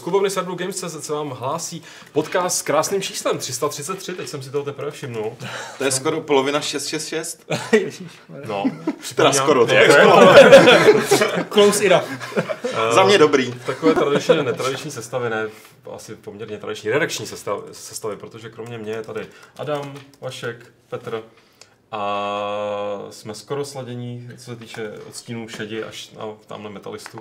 z klubovny Sardou Games se vám hlásí podcast s krásným číslem 333, teď jsem si toho teprve všimnul. To je skoro polovina 666. No, Teda skoro, to je Close enough. Za mě dobrý. takové tradiční, netradiční sestavy, ne, asi poměrně tradiční redakční sestavy, sestavy, protože kromě mě je tady Adam, Vašek, Petr a jsme skoro sladění, co se týče odstínů šedi až na tamhle metalistu,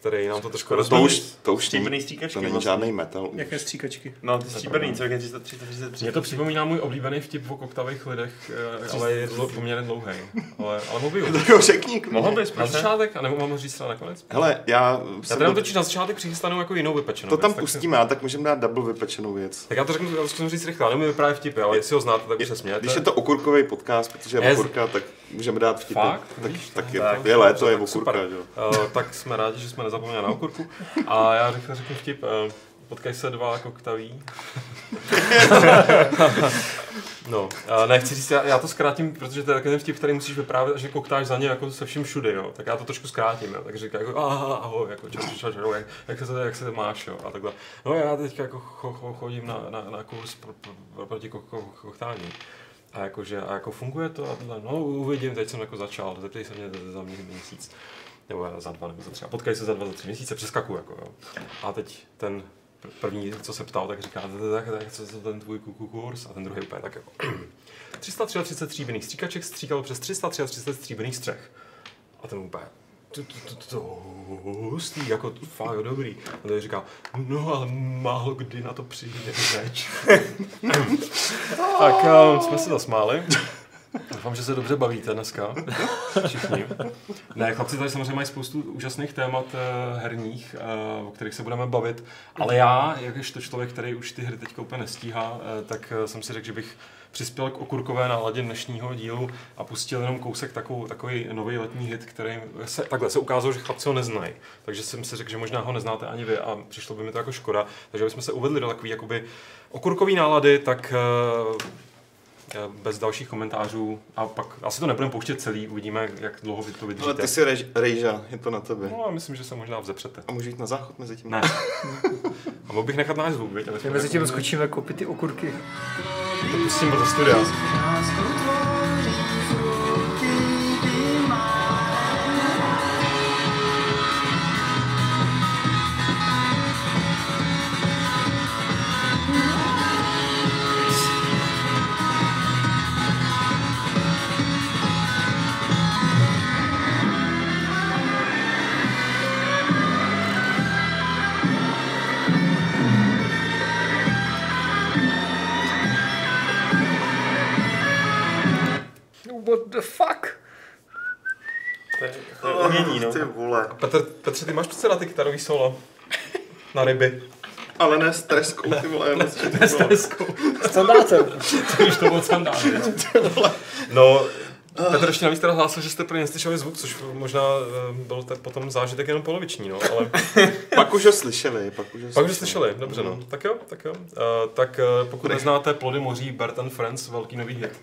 který nám to trošku To rozbíjí. už, to už Stříbrný není, stříkačky to není vlastně. žádný metal. Jaké stříkačky. No, ty stříbrný, co je 333. Mně to připomíná můj oblíbený vtip o koktavých lidech, eh, ale je dlo, poměrně dlouhý. Ale, ale mohl by ho. Tak ho řekni. Mohl bys, Na začátek, a nebo mám říct třeba nakonec? Hele, já, Já tady mám to, totiž na začátek přichystanou jako jinou vypečenou to tam tak pustíme, a tak můžeme dát double vypečenou věc. Tak já to řeknu, já to zkusím říct rychle, já nemůžu vyprávět vtipy, ale jestli ho znáte, tak už se smějete. Když je to okurkový podcast, protože je Je- okurka, tak můžeme dát vtipy. Fakt? Tak, Víš, tak, tak- je, tak- je léto, je okurka. Uh, tak jsme rádi, že jsme nezapomněli na okurku. A já řeknu, řeknu vtip. Uh, potkaj se dva koktaví. no, uh, ne, chci říct, já, já, to zkrátím, protože to je takový ten vtip, který musíš vyprávět, že koktáš za ně jako se vším všude, jo. Tak já to trošku zkrátím, jo. Tak říká jako, aha, ahoj, jako, čau, čau, čau, čau, jak, jak, se, to- jak se to máš, jo. A takhle. No já teďka jako cho, cho, chodím na, na, na kurz pro, pro, pro, proti ko- ko- koktání. A jakože, a jako funguje to a tohle, no uvidím, teď jsem jako začal, zeptej se mě za mě měsíc. Nebo za dva, nebo za tři. A potkají se za dva, za tři měsíce, přeskakuju, jako jo. A teď ten pr- první, co se ptal, tak říká, tak, tak, co je ten tvůj kurz? A ten druhý úplně tak jako, 333 stříbrných stříkaček stříkalo přes 333 stříbrných střech. A ten úplně, to, to, to, to hustý, jako fakt dobrý. A ten říká, no ale málo kdy na to přijde řeč. tak uh, jsme se zasmáli. Doufám, že se dobře bavíte dneska. Všichni. Ne, chlapci tady samozřejmě mají spoustu úžasných témat uh, herních, uh, o kterých se budeme bavit, ale já, jakožto člověk, který už ty hry teď úplně nestíhá, uh, tak jsem si řekl, že bych přispěl k okurkové náladě dnešního dílu a pustil jenom kousek takovou, takový nový letní hit, který se, takhle se ukázalo, že chlapci ho neznají. Takže jsem si řekl, že možná ho neznáte ani vy a přišlo by mi to jako škoda. Takže bychom se uvedli do takové jakoby okurkový nálady, tak Eh, bez dalších komentářů a pak asi to nebudeme pouštět celý, uvidíme, jak dlouho vy to Ale vydržíte. ty jsi rež, rejža, je to na tebe. No a myslím, že se možná vzepřete. A můžu jít na záchod mezi tím? Ne. A mohl bych nechat náš zvuk, My mezi tím jako- skočíme kopit ty okurky. To pustím do studia. Máš přece na ty kytarový solo. Na ryby. Ale ne s treskou, ty vole, já myslím, že to bylo. Standátem. To už to bylo No, Petr ještě navíc teda hlásil, že jste pro ně neslyšeli zvuk, což možná eh, byl tak potom zážitek jenom poloviční, no, ale Pak už ho slyšeli, pak už ho pak už slyšeli, dobře no. Tak jo, tak jo. Uh, tak uh, pokud neznáte Plody moří, Bert and Friends, velký nový hit,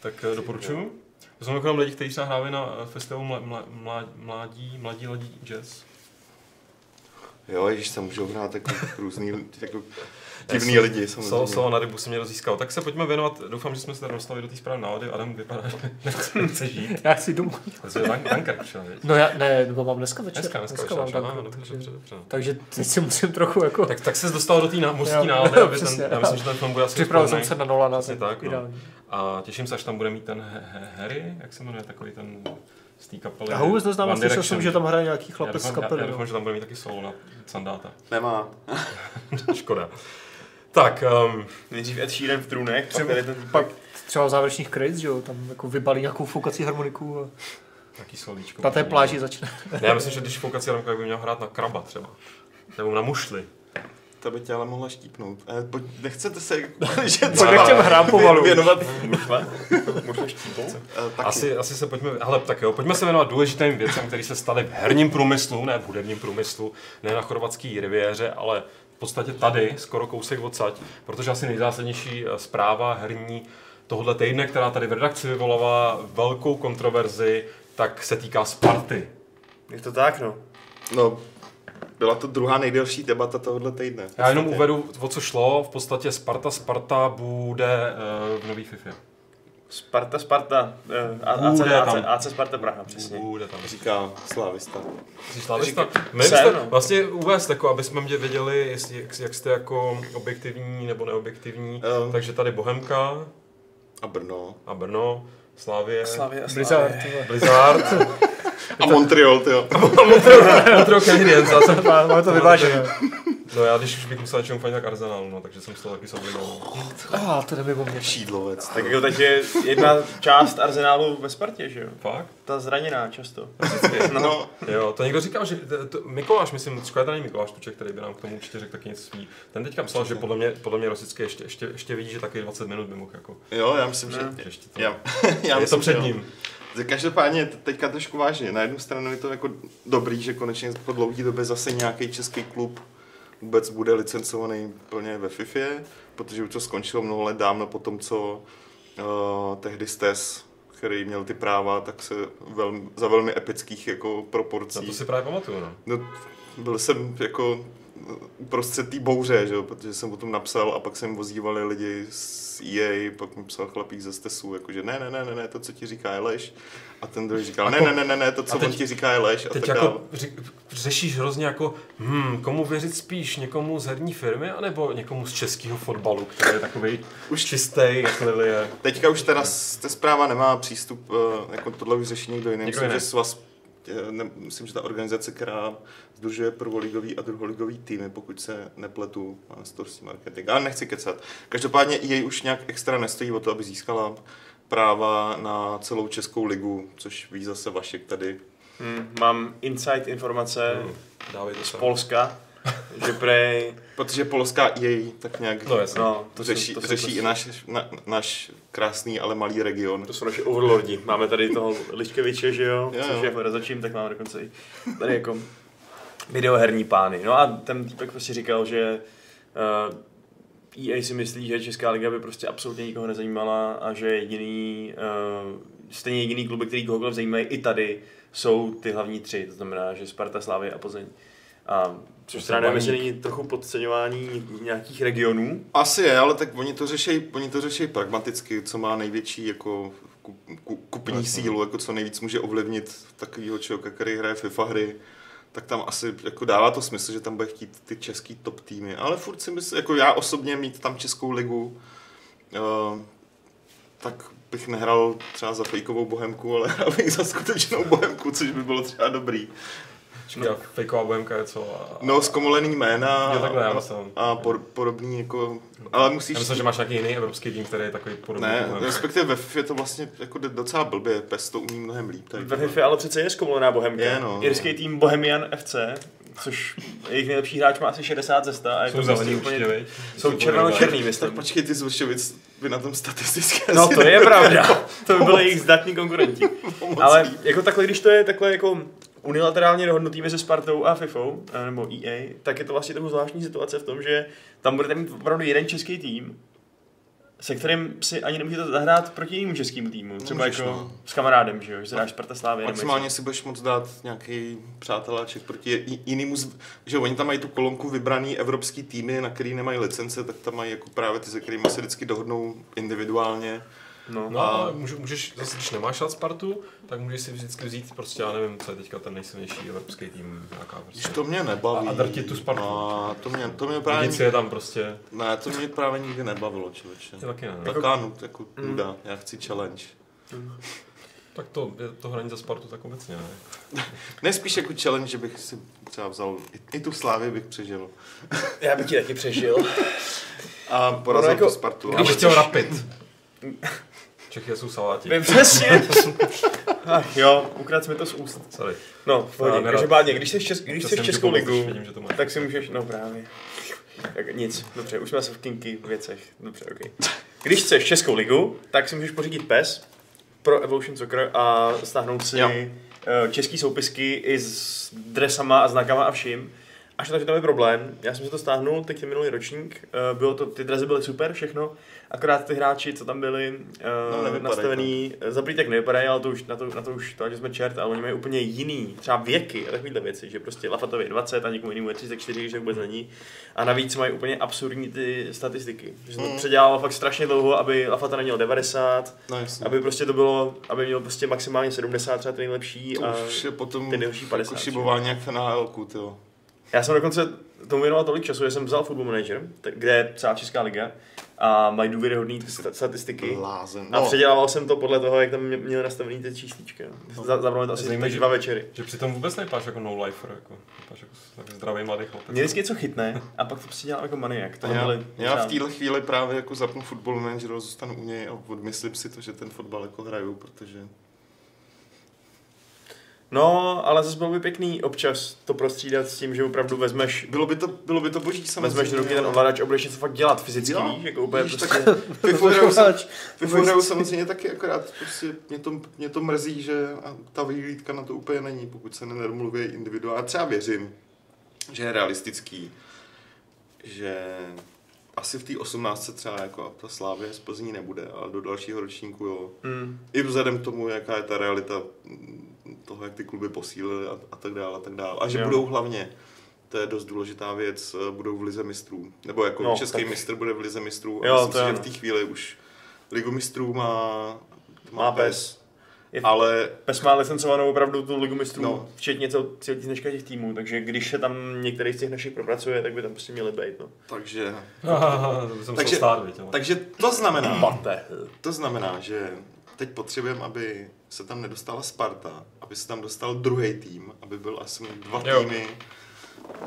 tak uh, doporučuju. To jsou jenom lidi, kteří třeba hráli na festivalu mla, mla, mla, mládí, mladí ladí jazz. Jo, ježiš, se můžou hrát jako různý, jako divný lidi, samozřejmě. solo na rybu jsem mě rozískal. Tak se pojďme věnovat, doufám, že jsme se tady dostali do té správné nálady. Adam vypadá, že nechce, žít. Já si jdu. To je Dunker přišel? No já, ne, nebo mám dneska večer. Dneska, dneska, dneska mám dneska tak, ah, dobře, takže, dobře, dobře. no. takže teď si musím trochu jako... Tak, tak se dostal do té ná, mořské nálady, aby ten, já myslím, že ten film bude asi Připravil jsem se na Nolana, tak, no. A těším se, až tam bude mít ten Harry, jak se jmenuje, takový ten z té kapely. Já ho vůbec neznám, slyšel jsem, že tam hraje nějaký já chlapec z doufám, já, kapely. já no. doufám, že tam bude mít taky solo na Sandáta. Nemá. Škoda. Tak, um, Nejdřív Ed Sheeran v trůnech, pak Třeba- tady ten Pak třeba v závěrečných credits, že jo, tam jako vybalí nějakou foukací harmoniku a taký solíčko. na té pláži začne. Ne, já myslím, že když foukací ramka by měl hrát na kraba třeba. Nebo na mušli. To by tě ale mohla štípnout. Eh, pojď, nechcete se že Pojďme k těm hrám pomalu. věnovat. Mušle štípou. eh, taky. Asi, asi se pojďme, hele, tak jo, pojďme se věnovat důležitým věcem, které se staly v herním průmyslu, ne v hudebním průmyslu, ne na chorvatské riviéře, ale v podstatě tady, skoro kousek odsaď, protože asi nejzásadnější eh, zpráva herní tohohle týdne, která tady v redakci vyvolala velkou kontroverzi, tak se týká Sparty. Je to tak, no. No, byla to druhá nejdelší debata tohohle týdne. Já jenom uvedu, o co šlo. V podstatě Sparta Sparta bude uh, v nový FIFA. Sparta, Sparta. eh, A- AC, AC. AC Sparta Praha, přesně. Bude tam. Říká Slávista. Jsi slavista? Říká- My jste no. vlastně uvést, jako, aby jsme mě věděli, jestli, jak, jak jste jako objektivní nebo neobjektivní. Um, Takže tady Bohemka a Brno. a Brno, Slavie, Slavě a Blizzard. Ty vole. Blizzard, A Montreal, ty jo. Montreal Canadiens. já jsem- Má- Máme to vyvážené. No já když už bych musel něčemu fandit, tak Arsenal, no, takže jsem z toho taky sobligoval. Ah, to jde mě. Šídlovec. Tak jako teď je jedna část arzenálu ve Spartě, že jo? Fakt? Ta zraněná často. No, no. Jo, to někdo říkal, že to, to, Mikuláš, myslím, škoda tady Mikuláš Tuček, který by nám k tomu určitě řekl taky něco svý. Ten teďka psal, že podle mě, podle mě Rosický ještě, ještě, ještě vidí, že taky 20 minut by mohl jako. jo, já myslím, že... Že Ještě to, Já, já je myslím, to před že jo. Každopádně te- teďka trošku vážně. Na jednu stranu je to jako dobrý, že konečně po dlouhé době zase nějaký český klub vůbec bude licencovaný plně ve FIFA, protože už to skončilo mnoho let dávno po tom, co uh, tehdy Stes, který měl ty práva, tak se velmi, za velmi epických jako proporcí. Na to si právě pamatuju, no. No, byl jsem jako uprostřed té bouře, že jo, protože jsem o tom napsal a pak jsem vozívali lidi z EA, pak mi psal chlapík ze Stesu, jakože ne, ne, ne, ne, ne, to, co ti říká je lež. A ten druhý říkal, ne, ne, ne, ne, ne, to, co teď- on ti říká je lež. A Teď tak jako dál. ři, řešíš hrozně jako, hm, komu věřit spíš, někomu z herní firmy, anebo někomu z českého fotbalu, který je takový už čistý, jak Lilie. Teďka už teda té zpráva nemá přístup, eh, jako tohle už řeší někdo jiný. Myslím, že svaz, ne, myslím, že ta organizace, která združuje prvoligový a druholigový týmy, pokud se nepletu, má storsý marketing, ale nechci kecat. Každopádně jej už nějak extra nestojí o to, aby získala práva na celou českou ligu, což ví zase Vašek tady. Hmm, mám insight informace Hmm, z. Polska, že prej... Protože polská EA tak nějak No jasně. No, to řeší, jsou, to řeší prostě- i náš, na, náš krásný, ale malý region. To jsou naše overlordi. Máme tady toho Liškeviče, že jo, Jo, což jo. je fledazačím, tak máme dokonce i tady jako videoherní pány. No a ten týpek prostě říkal, že uh, EA si myslí, že Česká liga by prostě absolutně nikoho nezajímala a že jediný, uh, stejně jediný kluby, který kohokoliv zajímají i tady, jsou ty hlavní tři, to znamená, že Sparta, Slavia a Plzeň. A což To teda se nevím, jestli není trochu podceňování nějakých regionů. Asi je, ale tak oni to řeší, oni to řeší pragmaticky, co má největší jako ku, ku, kupní Jasně. sílu, jako co nejvíc může ovlivnit takového člověka, který hraje FIFA hry, tak tam asi jako dává to smysl, že tam bude chtít ty český top týmy. Ale furt si myslím, jako já osobně mít tam českou ligu, uh, tak bych nehrál třeba za fejkovou bohemku, ale hrál bych za skutečnou bohemku, což by bylo třeba dobrý. Počkej, a fejková bohemka je co? A, No, zkomolený jména Jo, takhle, já a, myslel. a por, podobný jako, ale musíš... Já myslím, že máš nějaký jiný evropský tým, který je takový podobný. Ne, bohemka. respektive ve FIFA je to vlastně jako jde docela blbě, PES to umí mnohem líp. Tady. Ve FIFA ale přece je zkomolená Bohemka. Je, no. Irský tým Bohemian FC, což jejich nejlepší hráč má asi 60 ze 100 a je Jsou to zelení prostě určitě, úplně... viď? Jsou červeno-černý, Tak myslím. počkej, ty z Vršovic by na tom statisticky No to je pravda. To by byly jejich zdatní konkurenti. Ale jako takhle, když to je takhle jako unilaterálně dohodnutý mezi Spartou a FIFou, eh, nebo EA, tak je to vlastně tomu zvláštní situace v tom, že tam budete mít opravdu jeden český tým, se kterým si ani nemůžete zahrát proti jinému českému týmu. Třeba Nemůžeš, jako no. s kamarádem, že jo, že se dáš Sparta Slávy. Maximálně si budeš moc dát nějaký přáteláček proti jinému, z- že oni tam mají tu kolonku vybraný evropský týmy, na který nemají licence, tak tam mají jako právě ty, se kterými se vždycky dohodnou individuálně. No. No A- ale můžu- můžeš, zase když nemáš rád Spartu, tak můžeš si vždycky vzít prostě, já nevím, co je teďka ten nejsilnější evropský tým, nějaká Když prostě. to mě nebaví. A- a drtit tu Spartu. A to mě, to mě právě, Nic je tam prostě, ne, to mě právě nikdy nebavilo, člověče. je taky ne. Taká nut, jako Mm. nuda, já chci challenge. Tak to, je to hraní za Spartu tak obecně, ne? Ne spíš jako challenge, že bych si třeba vzal, i, i tu Slávy bych přežil. Já bych ti taky přežil. A porazil jako- tu Spartu. Bych chtěl rapid. Čechy jsou saláti. Vím přesně. Ach jo, ukradl mi to z úst. Sorry. No, v pohodě. Každopádně, když jsi, čes, když jsi jsem Českou ligu, vidím, že to máš. tak si můžeš, no právě. Tak nic, dobře, už jsme se v kinky věcech. Dobře, ok. Když chceš Českou ligu, tak si můžeš pořídit PES pro Evolution Soccer a stáhnout si Jo. eh, český soupisky i s dresama a znakama a vším. Až takže tam je problém. Já jsem si to stáhnul, teď je minulý ročník. Uh, bylo to, ty drazy byly super, všechno. Akorát ty hráči, co tam byli No, uh, nevypadají nastavený, no. zaprý tak nevypadají, ale to už, na, to, na to už to, že jsme čert, ale oni mají úplně jiný, třeba věky a takovéhle věci, že prostě Lafatovi je 20 a někomu jinému je 34, že vůbec není. A navíc mají úplně absurdní ty statistiky. Že jsem to Hmm. předělal fakt strašně dlouho, aby Lafata neměl 90, No aby prostě to bylo, aby měl prostě maximálně 70 třeba ten nejlepší. to a už je potom ty nejhorší 50, jako šibování jak v NHL. Já jsem dokonce tomu věnoval tolik času, že jsem vzal Football Manager, kde je celá Česká liga a mají důvěryhodné sta- statistiky. Blázen. A No, předělával jsem to podle toho, jak tam mě- měl nastavený ty číslička. No. Za- Zabralo to asi Zajímavé, tak že- dva večery. Že přitom vůbec nevypadáš jako no lifer, jako, jako tak zdravý mladý chlapec. Mě vždycky něco chytne a pak to prostě dělám jako maniak. To já, byly já v téhle chvíli právě jako zapnu fotbal manager, zůstanu u něj a odmyslím si to, že ten fotbal jako hraju, protože No, ale zase bylo by pěkný občas to prostřídat s tím, že opravdu vezmeš bylo by to, bylo by to boží samozřejmě. Vezmeš do ruky ten ovladač a budeš něco fakt dělat fyzicky, Jo, víš, jako úplně víš, prostě... hraju samozřejmě taky, akorát prostě mě to, mě to mrzí, že a ta vyhlídka na to úplně není, pokud se nedomluví individuálně. Já třeba věřím, že je realistický, že asi v té 18 třeba jako ta Slávě z Plzní nebude, ale do dalšího ročníku jo. Hmm. I vzhledem k tomu, jaká je ta realita mm, toho, jak ty kluby posílily a, a tak dále, a tak dále. A že Jo. budou hlavně, to je dost důležitá věc, eh, budou v lize mistrů. Nebo jako No, český tak- mistr bude v lize mistrů. A Jo, myslím si, že v té chvíli už ligu mistrů má, Má PES. Je, Ale PES má licencovanou opravdu tu ligu mistrů, No. včetně cel, celý dneška těch týmů, takže když se tam některý z těch našich propracuje, tak by tam prostě měli být. No. takže, Haha, to jsem Takže- stát, takže to znamená, to znamená, že teď potřebujeme, aby se tam nedostala Sparta, aby se tam dostal druhý tým, aby byl asi dva Jo. týmy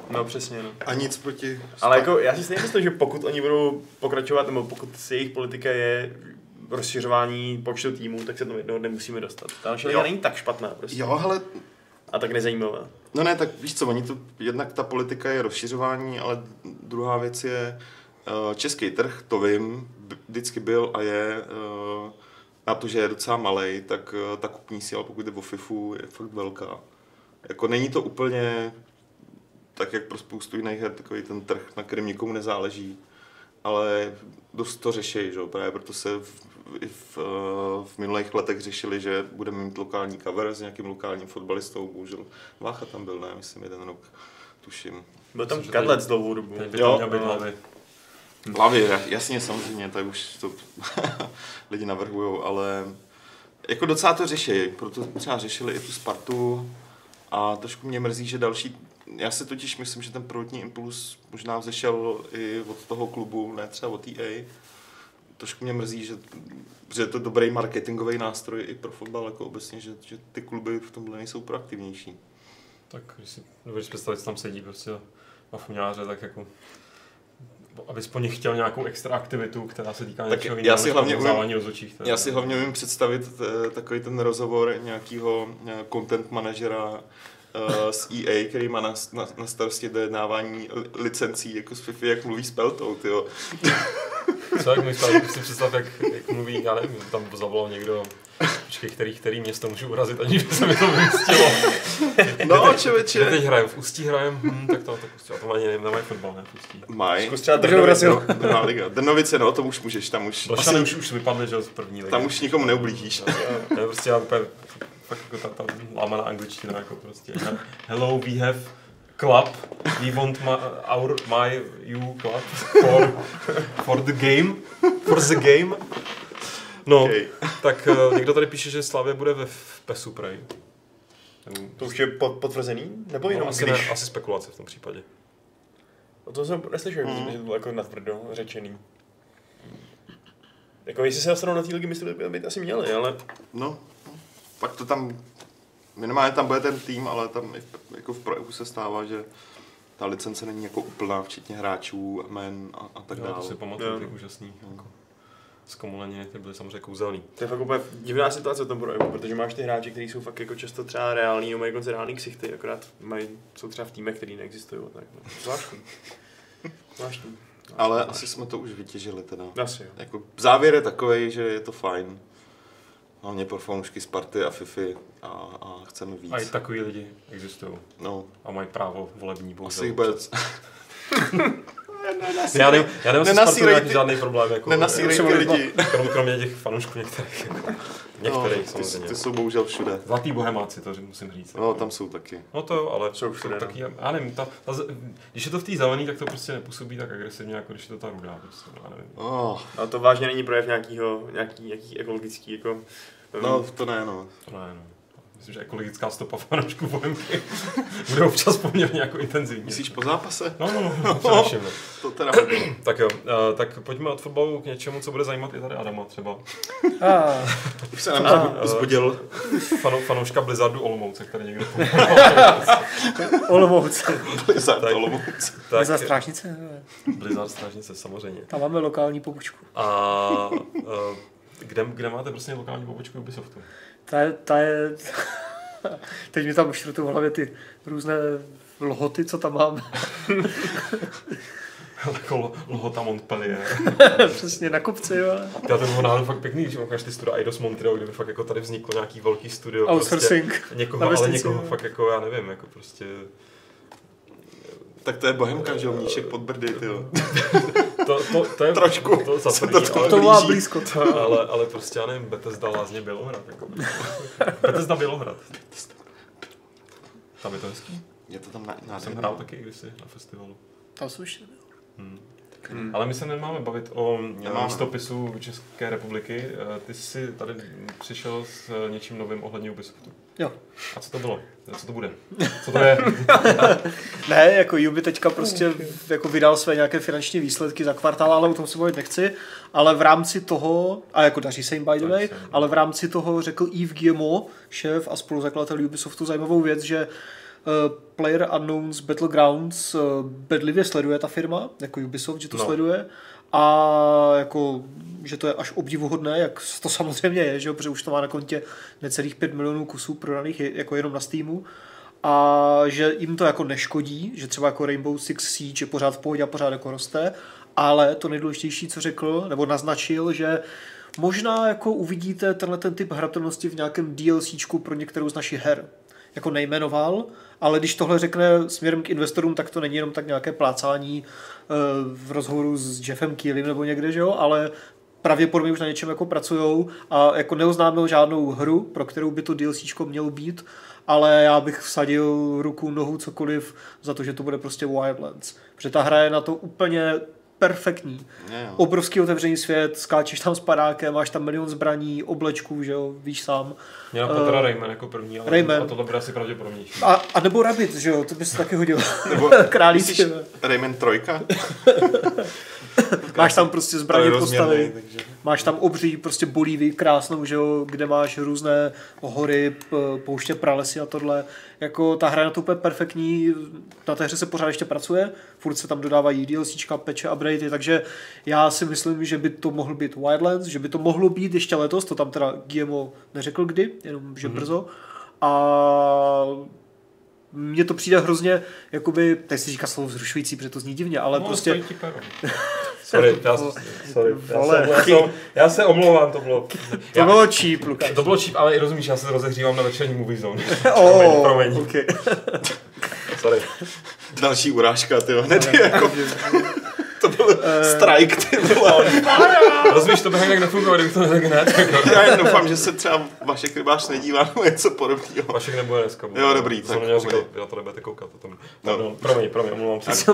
No přesně, no. a nic proti Ale jako já si stejně myslím, že pokud oni budou pokračovat, nebo pokud si jejich politika je rozšiřování počtu týmů, tak se tam jednoho nemusíme dostat. Ta naše liga Jo. není tak špatná prostě. Jo, ale A tak nezajímavá. No ne, tak víš co, oni to, jednak ta politika je rozšiřování, ale druhá věc je, eh, český trh, to vím, vždycky byl a je, eh, na to, že je docela malý, tak eh, ta kupní síla, pokud jde o FIFU, je fakt velká. Jako není to úplně tak, jak pro spoustu jiných her, takový ten trh, na kterém nikomu nezáleží, ale dost to řeší, že? jo, právě proto se v, i v, eh, v minulých letech řešili, že budeme mít lokální cover s nějakým lokálním fotbalistou, bohužel Vácha tam byl, ne, myslím, jeden rok, tuším. Byl tam kadlec dlouhou dobu. Jo, no. Hlavě, jasně, samozřejmě, tak už to lidi navrhují, ale jako docela to řeší, proto třeba řešili i tu Spartu a trošku mě mrzí, že další, já si totiž myslím, že ten prvotní impuls možná vzešel i od toho klubu, ne třeba od EA, trošku mě mrzí, že, že je to dobrý marketingový nástroj i pro fotbal, jako obecně, že, že ty kluby v tomhle nejsou proaktivnější. Tak když si představit, co tam sedí prostě mafuňáře, tak jako abys po nich chtěl nějakou extra aktivitu, která se týká Tak něčeho já jiného, si než hlavně pomazávání rozhodčích. Já si hlavně umím představit eh, takový ten rozhovor nějakého eh, content manažera eh, z EA, který má na, na, na starosti dojednávání li- licencí jako z FIFA, jak mluví s Peltou, tyjo. Co jak stále si představ, jak, jak mluví, já nevím, tam zavolal někdo, počkej, který, který město můžu urazit, aniž by se mi to vymstilo. No, Kde člověče. teď hrajem? V Ústí hrajem? Hm, tak to, tak Ústí. A to ani nevím, nemají fotbal, ne? V Ústí. Maj. Zkus třeba Takže Drnovic, urazil. no. Druhá liga. Drnovice, no, to už můžeš, tam už, Blšany už, už vypadly, že jo, z první ligy. tam už nikomu neublížíš. To je prostě já úplně, fakt jako ta, ta lámaná angličtina, jako prostě. Hello, we have club, we want my, our, my, you club for, for the game, for the game. No, Okay. tak uh, někdo tady píše, že Slavě bude ve v PESu, prej. Nebo- To už je pot- potvrzený? Nebo jenom no, asi, když? ne, asi spekulace v tom případě. O tom jsem neslyšel, Mm. že to bylo jako natvrdo řečený. Jako jestli se dostanou na té ligy mistrů, tak by to asi měli, ale No, pak to tam, minimálně tam bude ten tým, ale tam i v, jako v Pro se stává, že ta licence není jako úplná, včetně hráčů, men a, a tak jo, dále. to si pamatuju, ty úžasný. Jako, zkomuleně, ty byly samozřejmě kouzelný. to je fakt úplně divná situace v tom projevu, protože máš ty hráči, kteří jsou fakt jako často třeba reální, mají dokonce reální ksichty, akorát mají, jsou třeba v týmech, který neexistují. Tak, no. Zvláštní. Zvláštní. Ale Zvláštní. asi jsme to už vytěžili teda. Asi jo. Jako závěr je takový, že je to fajn. hlavně pro fanoušky Sparty a Fifi a, a chceme víc. A i takový lidi existují No, a mají právo volební, asi bohužel. bude... Já nevím, já jestli Nenasírej ty- žádný problém. Jako, Nenasírej ty lidi. Krom, kromě těch fanoušků některých. Jako, některých ty, samozřejmě. ty jsou bohužel všude. Zlatý bohemáci, to musím říct. No, tam jsou taky. No to jo, ale Jsou všude, no. taky, já nevím, ta, ta, když je to v té zelený, tak to prostě nepůsobí tak agresivně, jako když je to ta rudá, prostě, já nevím. Oh, A to vážně není projev nějakýho, nějaký, nějaký ekologický, jako... no, to ne, no. To ne, no. Myslím, že ekologická stopa fanoušků Bohemky bude občas poměrně jako intenzivní. Myslíš po zápase? No, no, no, no především, no. To teda... Tak jo, uh, tak pojďme od fotbalu k něčemu, co bude zajímat i tady Adama třeba. A, Už se nám zbudil. Fano, fanouška Blizzardu Olomouce, který někde Olomouc. Blizzard Tak. Olomouc. Tak, za tak, strážnice. Blizzard Strážnice, samozřejmě. Tam máme lokální pobočku. A uh, kde, kde máte prostě lokální pobočku Ubisoftu? Ta je, ta je... Teď mi tam šrutou v hlavě ty různé lhoty, co tam máme. Jako Lhota Montpellier. Přesně na kopci, jo. Já ten náhodou fakt pěkný, že ukážeš ty studia Eidos Montreal, kdyby fakt jako tady vzniklo nějaký velký studio. Outsourcing. Prostě někoho, Na ale někoho jo. fakt jako, já nevím, jako prostě... Tak to je Bohemka, že jo, Mníšek pod Brdy, ty jo. To, to, to je Trošku to za se první, to ale, To má blíží. blízko. ale, ale prostě já nevím, Bethesda Lázně Bělohrad. Jako. Bethesda Bělohrad. Tam je to hezký. Je to tam na, Já na jsem hrál taky kdysi na festivalu. Tam jsem ještě nebyl. Hmm. Hmm. Ale my se nemáme bavit o místopisu České republiky. Eh, Ty jsi tady přišel s eh, něčím novým ohledně Ubisoftu. Jo. A co to bylo? Co to bude? Co to je? Ne, jako Ubi teďka prostě jako vydal své nějaké finanční výsledky za kvartál, ale o tom se bavit nechci. Ale v rámci toho, a jako daří se jim by the way, ale v rámci toho řekl Yves Guillemot, šéf a spoluzakladatel Ubisoftu, zajímavou věc, že uh, Player Unknowns Battlegrounds uh, bedlivě sleduje ta firma, jako Ubisoft, že to No. sleduje. A jako, že to je až obdivuhodné, jak to samozřejmě je, že jo, protože už to má na kontě necelých 5 milionů kusů prodaných jako jenom na Steamu a že jim to jako neškodí, že třeba jako Rainbow Six Siege je pořád v pohodě a pořád jako roste, ale to nejdůležitější, co řekl, nebo naznačil, že možná jako uvidíte tenhle ten typ hratelnosti v nějakém DLCčku pro některou z našich her. Jako nejmenoval, ale když tohle řekne směrem k investorům, tak to není jenom tak nějaké plácání eh, v rozhovoru s Jeffem Keelym nebo někde, že jo, ale pravděpodobně už na něčem jako pracujou a jako neoznámil žádnou hru, pro kterou by to DLCčko mělo být, ale já bych vsadil ruku, nohu, cokoliv za to, že to bude prostě Wildlands. Protože ta hra je na to úplně perfektní. Jo. Obrovský otevřený svět, skáčeš tam s padákem, máš tam milion zbraní, oblečků, že jo, víš sám. Mě napadl teda Rayman jako první, ale Rayman. a tohle bude asi pravděpodobnější. A, a nebo Rabbit, že jo, to by se taky hodilo. Nebo myslíš Rayman 3? Máš tam prostě zbraně postavy. takže... Máš tam obří prostě Bolívii krásnou, že jo, kde máš různé hory, pouště, pralesy a tohle. Jako ta hra je na to úplně perfektní, na té hře se pořád ještě pracuje, furt se tam dodávají DLCčka, peče, updatey, takže já si myslím, že by to mohl být Wildlands, že by to mohlo být ještě letos, to tam teda GMO neřekl kdy, jenom že mm-hmm. brzo. A mně to přijde hrozně, jakoby, teď si říká slovo vzrušující, protože to zní divně, ale No, prostě... Sorry, já, sorry, já, se, já, se, já se omlouvám, to bylo... To bylo cheap, Lukáš. To bylo cheap, ale i rozumíš, já se rozehřívám na večerní movie zone. Oh, promiň. okay. Sorry. Další urážka, ty jo, hned jako... to byl strike, ty vole. Rozumíš, to by jinak nefungovalo, kdybych to neřekl hned. Jako. Já jen doufám, že se třeba Vašek Rybář nedívá nebo něco podobného. Vašek nebude dneska. bude. Jo, dobrý, To tak jsem já to nebudete koukat. To tam. No. Pardon, promiň, promiň, omlouvám se.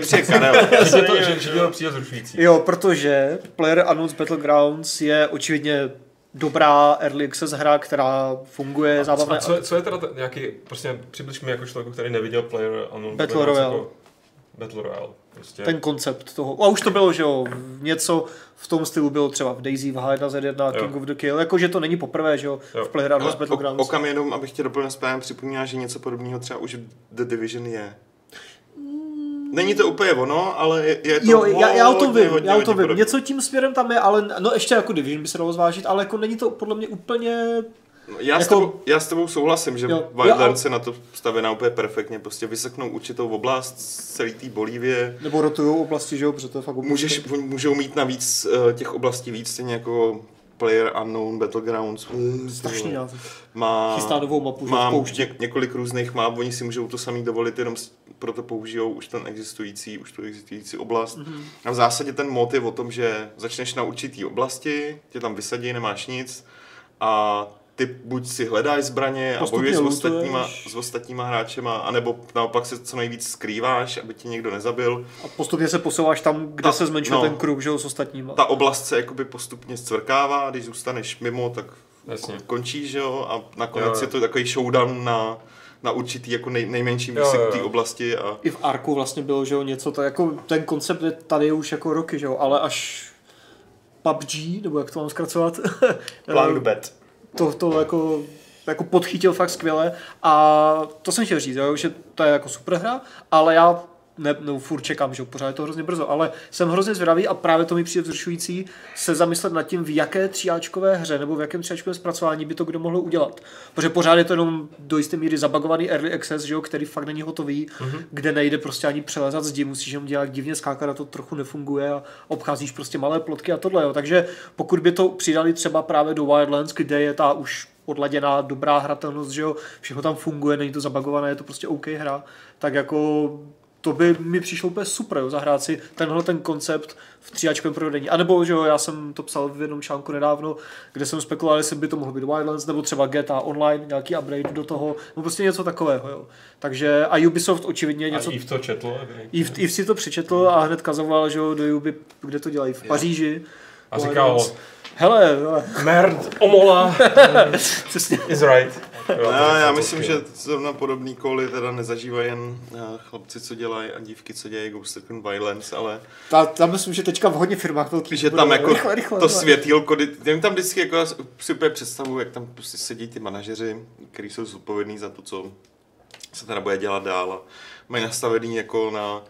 Přijde Karel. Že to, že, že to přijde zrušující. Jo, protože Player Unknown's Battlegrounds je očividně dobrá early access hra, která funguje, zábavná. A co, je- co je teda ten nějaký, prostě přibliž mi jako člověku, který neviděl Player Unknown Battle Battlegrounds Royale. Jako Battle Royale. Prostě. ten koncept toho. A už to bylo, že jo, něco v tom stylu bylo třeba v Daisy, v H1Z1, Jo. King of the Kill, jakože to není poprvé, že jo, Jo. v Unknown's O- Battlegrounds. Okam jenom, abych tě doplnil správně, připomíná, že něco podobného třeba už v The Division je. Není to úplně ono, ale je, je to Jo, já, já o tom hodně, vím, hodně, já o tom vím. podobný. Něco tím směrem tam je, ale no ještě jako Division by se dalo zvážit, ale jako není to podle mě úplně Já, s Jako- tebou, já s tebou souhlasím, že Wildlands je na to stavěná úplně perfektně. Prostě vyseknou určitou oblast z celé té Bolívie. nebo rotujou oblasti, že jo, protože to je fakt. Můžeš, můžou mít navíc eh, těch oblastí víc, stejně jako Player Unknown Battlegrounds. Strašný název. Má, Chystá novou mapu, že má v poušti. ně, několik různých map, oni si můžou to samý dovolit, jenom s- proto použijou už ten existující, už tu existující oblast. Mhm. Mm-hmm. A v zásadě ten mod je o tom, že začneš na určitý oblasti, tě tam vysadí, nemáš nic a ty buď si hledáš zbraně a Postupně bojuješ s ostatníma, s ostatníma hráčema, anebo naopak se co nejvíc skrýváš, aby tě někdo nezabil. A postupně se posouváš tam, kde Ta- se zmenšuje no. ten kruh, že s ostatníma. Ta oblast se jakoby postupně zcvrkává, když zůstaneš mimo, tak Jasně. končíš, že jo, a nakonec Jo, jo. je to takový showdown na, na určitý jako nej, úseku jo. té oblasti a I v Arku vlastně bylo, že jo, něco, to jako, ten koncept je tady už jako roky, že jo, ale až PUBG, nebo jak to mám zkracovat, Plan to. To, to jako, jako podchytil fakt skvěle a to jsem chtěl říct, jo, že to je jako super hra, ale já ne, no, furt čekám, že pořád je to hrozně brzo, ale jsem hrozně zvědavý a právě to mi přijde vzrušující se zamyslet nad tím, v jaké tříáčkové hře nebo v jakém tříáčkovém zpracování by to kdo mohl udělat. Protože pořád je to jenom do jisté míry zabagovaný early access, že jo, který fakt není hotový, mm-hmm. kde nejde prostě ani přelezat zdi, musíš jenom dělat divně skákat a to trochu nefunguje a obcházíš prostě malé plotky a tohle. Jo. Takže pokud by to přidali třeba právě do Wildlands, kde je ta už odladěná dobrá hratelnost, že jo, všechno tam funguje, není to zabagované, je to prostě OK hra, tak jako to by mi přišlo úplně super, jo, zahrát si tenhle ten koncept v tříáčkovém provedení. A nebo, že jo, já jsem to psal v jednom článku nedávno, kde jsem spekuloval, jestli by to mohlo být Wildlands, nebo třeba GTA Online, nějaký upgrade do toho, no prostě něco takového, jo. Takže a Ubisoft očividně něco... A Eve to četl. Eve, Eve si to přečetl a hned kazoval, že jo, do Ubi, kde to dělají, v Paříži. A říkal, Hele, hele, merd, omola, přesně. is right. No, já to myslím, že zrovna podobný koly teda nezažívají jen eh, chlapci, co dělají a dívky, co dělají Ghost Recon Violence, ale Ta, tam myslím, že teďka v hodně firmách velkých že tam jako rychle, rychle, to rychle. světýlko, jen tam vždycky jako já si úplně představuju, jak tam prostě sedí ty manažeři, kteří jsou zodpovědní za to, co se teda bude dělat dál a mají nastavený jako na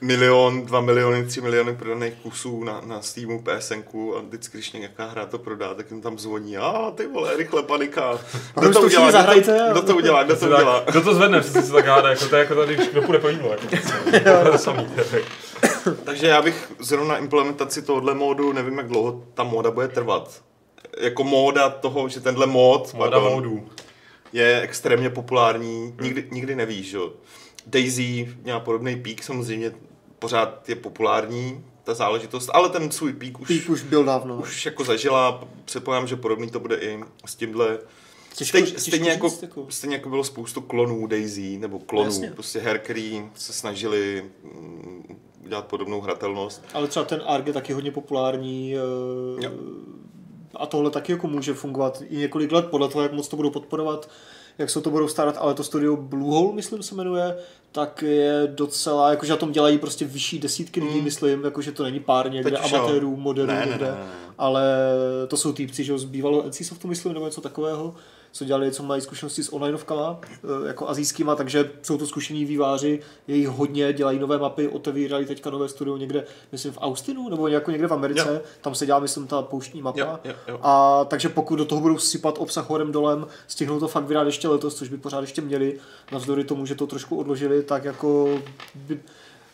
milion, dva miliony, tři miliony prodaných kusů na, na Steamu, PSNku a vždycky, když nějaká hra to prodá, tak jim tam zvoní, a ty vole, rychle panika. Kdo to všichni zahrajte a- Kdo to udělá, kdo to To udělá? kdo to zvedne, přesně se tak háda, jako to je jako tady, když kdo půjde po jídlo, jako to to samý. Takže já bych zrovna implementaci tohohle módu, nevím, jak dlouho ta móda bude trvat. Jako móda toho, že tenhle mód Moda pardon, módů. je extrémně populární, nikdy, nikdy nevíš, že? jo. Daisy měla podobný pík, samozřejmě pořád je populární, ta záležitost, ale ten svůj pík už, Pík už byl dávno. už jako zažila, předpokládám, že podobný to bude i s tímhle. Těžko- Stej, těžko stejně, jako, jako. stejně jako bylo spoustu klonů Daisy, nebo klonů, Jasně. prostě her, který se snažili mm, udělat podobnou hratelnost. Ale třeba ten ARG je taky hodně populární eh, Jo. a tohle taky jako může fungovat i několik let podle toho, jak moc to budou podporovat, jak se to budou starat, ale to studio Bluehole, myslím se jmenuje, tak je docela, jakože na tom dělají prostě vyšší desítky lidí, myslím, jakože to není pár někde. Teď amatérů, moderů Ne, ne, někde, ne, ne, ne. ale to jsou týpci, že jo, z bývalého NC Softu, myslím, nebo něco takového, co dělali, co mají zkušenosti s onlineovkama, eh, jako azijskýma, takže jsou to zkušení výváři, je jich hodně, dělají nové mapy, otevírali teďka nové studio někde, myslím v Austinu, nebo jako někde v Americe, Jo. tam se dělá, myslím, ta pouštní mapa. Jo, jo, jo. A takže pokud do toho budou sypat obsah horem dolem, stihnou to fakt vydat ještě letos, což by pořád ještě měli, navzdory tomu, že to trošku odložili, tak jako by,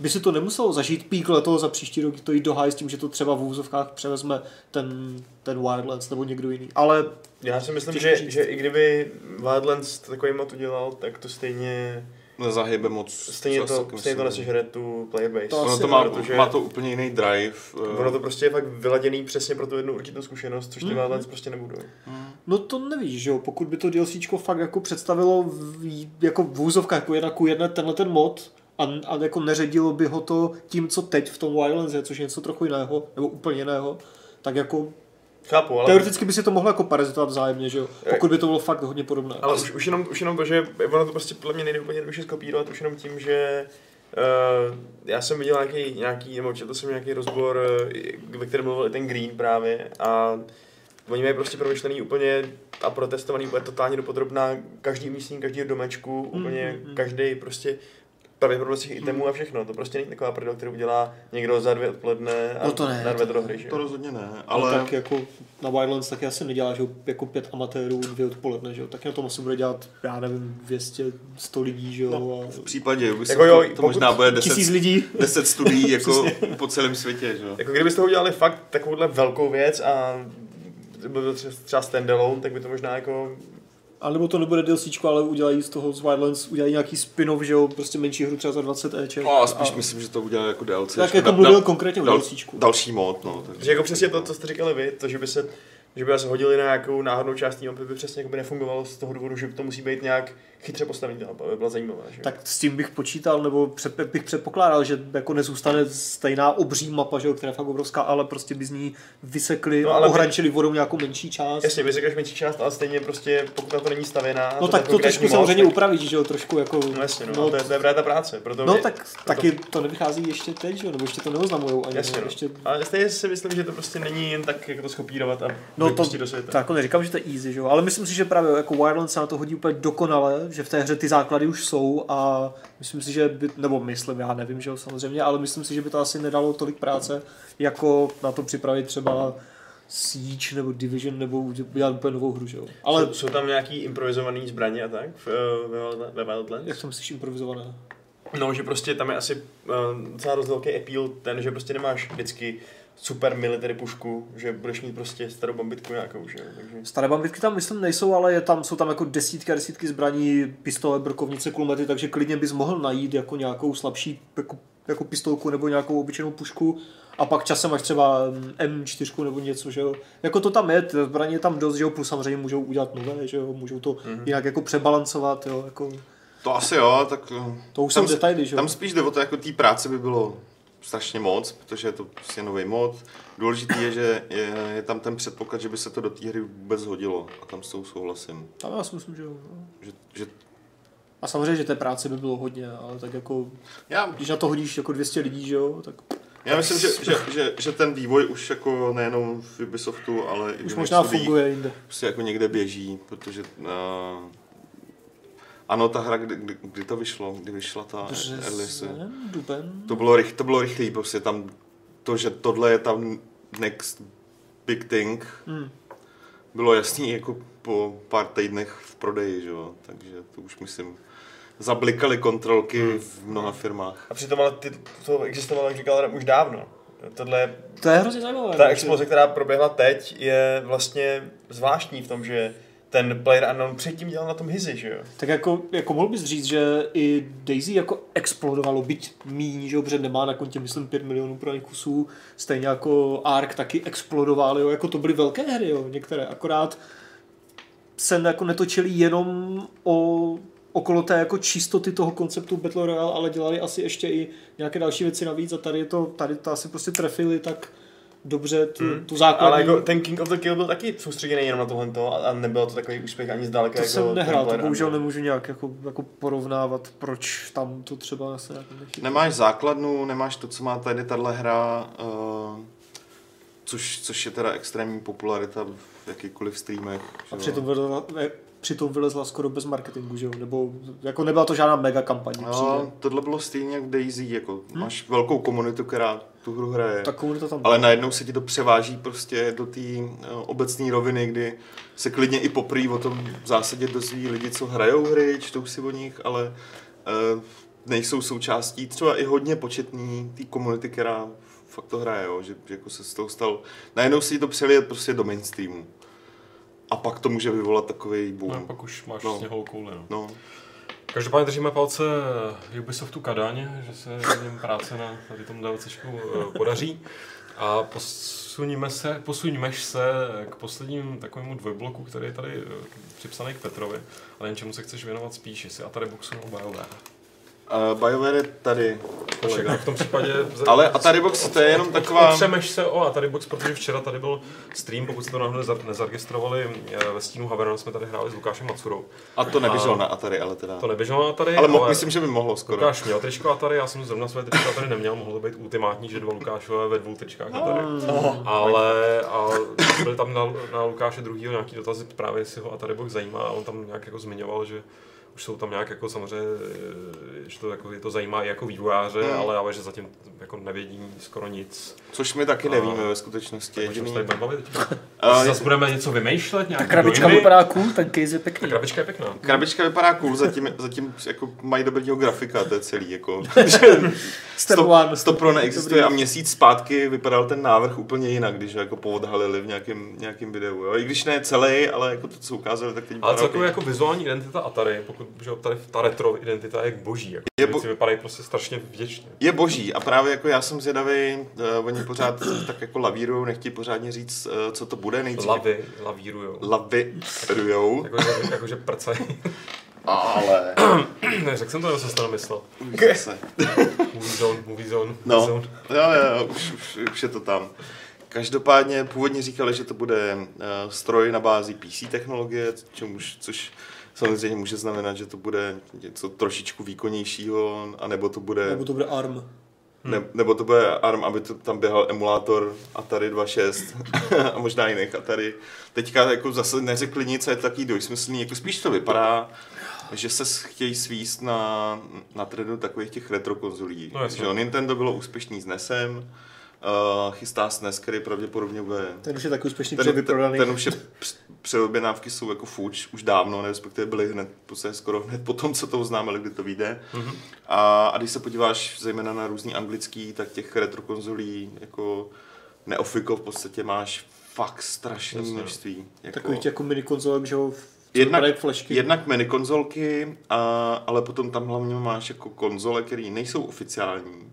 by si to nemuselo zažít pík letos za příští rok to jít do high s tím, že to třeba v úzovkách převezme ten, ten Wildlands nebo někdo jiný. Ale Já si myslím, že, říct. že i kdyby Wildlands takový mod udělal, tak to stejně, Nezahybe moc. stejně to, stejně to nesežere tu player base. To Ono to má, protože- má to úplně jiný drive. eh, Ono to prostě je fakt vyladěný přesně pro tu jednu určitou zkušenost, což ty Mhm. Wildlands prostě nebudou. No to nevíš, že jo, pokud by to DLCčko fakt jako představilo v, jako v úzovkách jako jedna ku jedné tenhle ten mod a, a jako neředilo by ho to tím, co teď v tom Wildlands je, což je něco trochu jiného, nebo úplně jiného, tak jako Chápu, ale, teoreticky by si to mohlo jako parazitovat vzájemně, že jo, pokud by to bylo fakt hodně podobné. ale už, už, jenom, už jenom to, že ono to prostě podle mě nejde úplně jednoduše skopírovat, už jenom tím, že Uh, já jsem viděl nějaký, nějaký, nebo četl jsem nějaký rozbor, eh, ve kterém mluvil i ten Green právě a oni mají prostě promyšlený úplně a protestovaný úplně totálně dopodrobná každý místní, každý domečku, úplně mm, mm. každý prostě pravděpodobnost těch itemů a všechno. To prostě není taková prdel, kterou udělá někdo za dvě odpoledne a No to ne, narve to- to do hry, že To rozhodně ne, ale ale tak jako na Wildlands taky asi nedělá, že jo, jako pět amatérů, dvě odpoledne, že jo, tak na tom asi bude dělat, já nevím, 200, 100 lidí, že jo, No, a v případě Ubisoftu Jako jo, to pokud možná bude 10, tisíc lidí. 10 studií jako po celém světě. Že? jo. Jako kdybyste udělali fakt takovouhle velkou věc a byl to třeba- třeba standalone, tak by to možná jako A nebo to nebude DLCčko, ale udělají z toho z Wildlands, udělají nějaký spin-off, že jo, prostě menší hru třeba za 20 Eček. No, a spíš myslím, že to udělá jako DLC. Tak jako mluvil konkrétně o DLCčku. Další mod, no. Takže, Že jako přesně to, co jste říkali vy, to, že by se že by se hodili na nějakou náhodnou část té mapy, by přesně jako by nefungovalo z toho důvodu, že to musí být nějak chytře postavený, ta mapa, aby byla zajímavá. Že? Tak s tím bych počítal, nebo před, bych předpokládal, že jako nezůstane stejná obří mapa, že jo, která je fakt obrovská, ale prostě by z ní vysekli, No, ale a by- vodou nějakou menší část. Jasně, vysekneš menší část, ale stejně prostě, pokud na to není stavěná. No to tak to trošku mod, samozřejmě tak- upravíš, že jo, trošku jako... No jasně, no, no, to, je, to je právě ta práce. Proto no mě- tak proto- taky to nevychází ještě teď, že jo, nebo ještě to ani. Jasně, no, no. ještě... Ale stejně si myslím, že to prostě není jen tak jako to skopírovat a No to, do světa. to jako neříkám, že to je easy, že jo? ale myslím si, že právě jako Wildlands se na to hodí úplně dokonale, že v té hře ty základy už jsou a myslím si, že by, nebo myslím, já nevím, že jo, samozřejmě, ale myslím si, že by to asi nedalo tolik práce, jako na to připravit třeba Siege nebo Division nebo udělat úplně novou hru, že jo. Ale Jsou, jsou tam nějaký improvizovaný zbraně a tak v, eh, ve, Wild- ve Wildlands? jak to myslíš improvizované? No, že prostě tam je asi uh, docela dost velký appeal ten, že prostě nemáš vždycky super military pušku, že budeš mít prostě starou bombitku nějakou, že jo, takže... Staré bambitky tam myslím nejsou, ale je tam, jsou tam jako desítky a desítky zbraní, pistole, brokovnice, kulomety, takže klidně bys mohl najít jako nějakou slabší jako, jako pistolku nebo nějakou obyčejnou pušku a pak časem máš třeba mm, M4 nebo něco, že jo. Jako to tam je, ty zbraně je tam dost, že jo, plus samozřejmě můžou udělat nové, že jo, můžou to mm-hmm. jinak jako přebalancovat, jo, jako to asi jo, tak... to už tam, jsou detaily, že jo. Tam spíš jde o to, jako té práce by bylo strašně moc, protože je to prostě nový mod. Důležitý je, že je, je tam ten předpoklad, že by se to do té hry vůbec hodilo. A tam s tou souhlasím. Tam já si myslím, že jo. no. Že, že A samozřejmě, že té práce by bylo hodně, ale tak jako, já, když na to hodíš jako 200 lidí, že jo, tak já myslím, že, že, že, že, ten vývoj už jako nejenom v Ubisoftu, ale i v už možná funguje jinde. prostě jako někde běží, protože uh, ano, ta hra, kdy, kdy, kdy to vyšlo, kdy vyšla ta Březen, duben. To bylo, rych, to bylo rychlý, prostě tam to, že tohle je tam next big thing, Hmm. bylo jasný jako po pár týdnech v prodeji, že jo, takže to už myslím zablikaly kontrolky Hmm. v mnoha firmách. A přitom ale ty, to existovalo, jak říkal, už dávno. Tohle, To je hrozně zajímavé. ta exploze, která proběhla teď, je vlastně zvláštní v tom, že ten Player Unknown předtím dělal na tom hizi, že jo? Tak jako, jako mohl bys říct, že i Daisy jako explodovalo, byť míň, že protože nemá na kontě, myslím, 5 milionů prodaných kusů, stejně jako Ark taky explodoval, jo, jako to byly velké hry, jo, některé, akorát se jako netočili jenom o okolo té jako čistoty toho konceptu Battle Royale, ale dělali asi ještě i nějaké další věci navíc a tady je to, tady to asi prostě trefili tak dobře tu, hmm. tu základní. Ale jako ten King of the Kill byl taky soustředěný jenom na tohle a, a nebyl to takový úspěch ani zdaleka. to jako jsem nehrál, to bohužel nemůžu nějak jako, jako porovnávat, proč tam to třeba se jako nechytí. Nemáš základnu, nemáš to, co má tady tahle hra, uh, což, což je teda extrémní popularita v jakýkoliv streamech. A přitom přitom vylezla skoro bez marketingu, že jo? Nebo jako nebyla to žádná mega kampaň. No, tohle bylo stejně jak Daisy, jako máš velkou komunitu, která tu hru hraje. Ta komunita tam Ale najednou se ti to převáží prostě do té uh, obecné roviny, kdy se klidně i poprý o tom v zásadě dozví lidi, co hrajou hry, čtou si o nich, ale uh, nejsou součástí třeba i hodně početní té komunity, která fakt to hraje, jo? Že, že jako se z toho stal, najednou si to přelijet prostě do mainstreamu. A pak to může vyvolat takový boom. No, pak už máš No. no. sněhovou kouli. No. No. Každopádně držíme palce Ubisoftu Kadaň, že se něm práce na tady tom DLCčku eh, podaří. A posuníme se, posuňme se k posledním takovému dvojbloku, který je tady eh, připsaný k Petrovi. A nevím, čemu se chceš věnovat spíš, jestli Atari Boxu nebo BioWare. Uh, BioWare je tady. Však tak v tom případě... Ale Atari Box to je jenom taková... Otřemeš se o Atari Box, protože včera tady byl stream, pokud jste to náhodou nezar- nezaregistrovali, eh, ve stínu Haverna jsme tady hráli s Lukášem Macurou. A to neběželo na Atari, ale teda... To neběželo na Atari, Ale mo- myslím, že by mohlo skoro. Lukáš měl tričko Atari, já jsem zrovna své tričko Atari neměl, mohlo to být ultimátní, že dva Lukášové ve dvou tričkách Atari. Ale a byly tam na, na Lukáše druhýho nějaký dotazy, právě jestli ho Atari Box zajímá a on tam nějak jako zmiňoval, že už jsou tam nějak jako samozřejmě že to, jako, je to zajímá i jako vývojáře, Hmm. ale, ale že zatím jako nevědí skoro nic. Což my taky A- nevíme ve skutečnosti. Čem se Jediný, tady budeme bavit? A- Zase budeme něco vymýšlet, nějaký Ta krabička dojmy? vypadá cool, ten case je Ta pěkný. krabička je pěkná. Krabička vypadá cool, zatím, zatím jako mají dobrýho grafika, to je celý. Jako, Step Stop, one. Stop Pro neexistuje a měsíc zpátky vypadal ten návrh úplně jinak, když ho jako poodhalili v nějakém, nějakém videu. Jo? I když ne celý, ale jako to, co ukázali, tak teď Ale vypadá celkově jako vizuální identita Atari, pokud že tady ta retro identita je boží. Jako, Je bo- vypadají prostě strašně vděčně. Je boží a právě jako já jsem zvědavý, uh, oni pořád tak jako lavírujou, nechtějí pořádně říct, uh, co to bude nejdřív. Lavy, lavírujou. Lavírujou, Jakože, jakože prcají. ale... ne, řekl jsem to, nebo jsem to nemyslel. Už zase. Movie zone, movie zone, No, movie zone. jo, jo, už, už, už je to tam. Každopádně původně říkali, že to bude uh, stroj na bázi PC technologie, čemuž, což samozřejmě může znamenat, že to bude něco trošičku výkonnějšího, anebo to bude, Nebo to bude ARM. ne, nebo to bude ARM, aby to tam běhal emulátor Atari 2.6 a možná jiných Atari. Teďka jako zase neřekli nic a je to takový dvojsmyslný, jako spíš to vypadá, že se chtějí svíst na, na trendu takových těch retro konzolí. No že jo, Nintendo bylo úspěšný s NESem, uh, chystá SNES, který pravděpodobně bude... Ten už je taky úspěšný Ten, ten, předvyprodaný. ten už je, př- předobjednávky jsou jako fuč, už dávno, ne, respektive byly hned, podstatě skoro hned po tom, co to oznámili, kdy to vyjde. Mhm. A, a když se podíváš zejména na různý anglický, tak těch retro konzolí jako neofiko v podstatě máš fakt strašné množství. Jako, Takových těch jako mini konzolek, že jo, co Jednak- flashky. Jednak mini konzolky, a, ale potom tam hlavně máš jako konzole, které nejsou oficiální,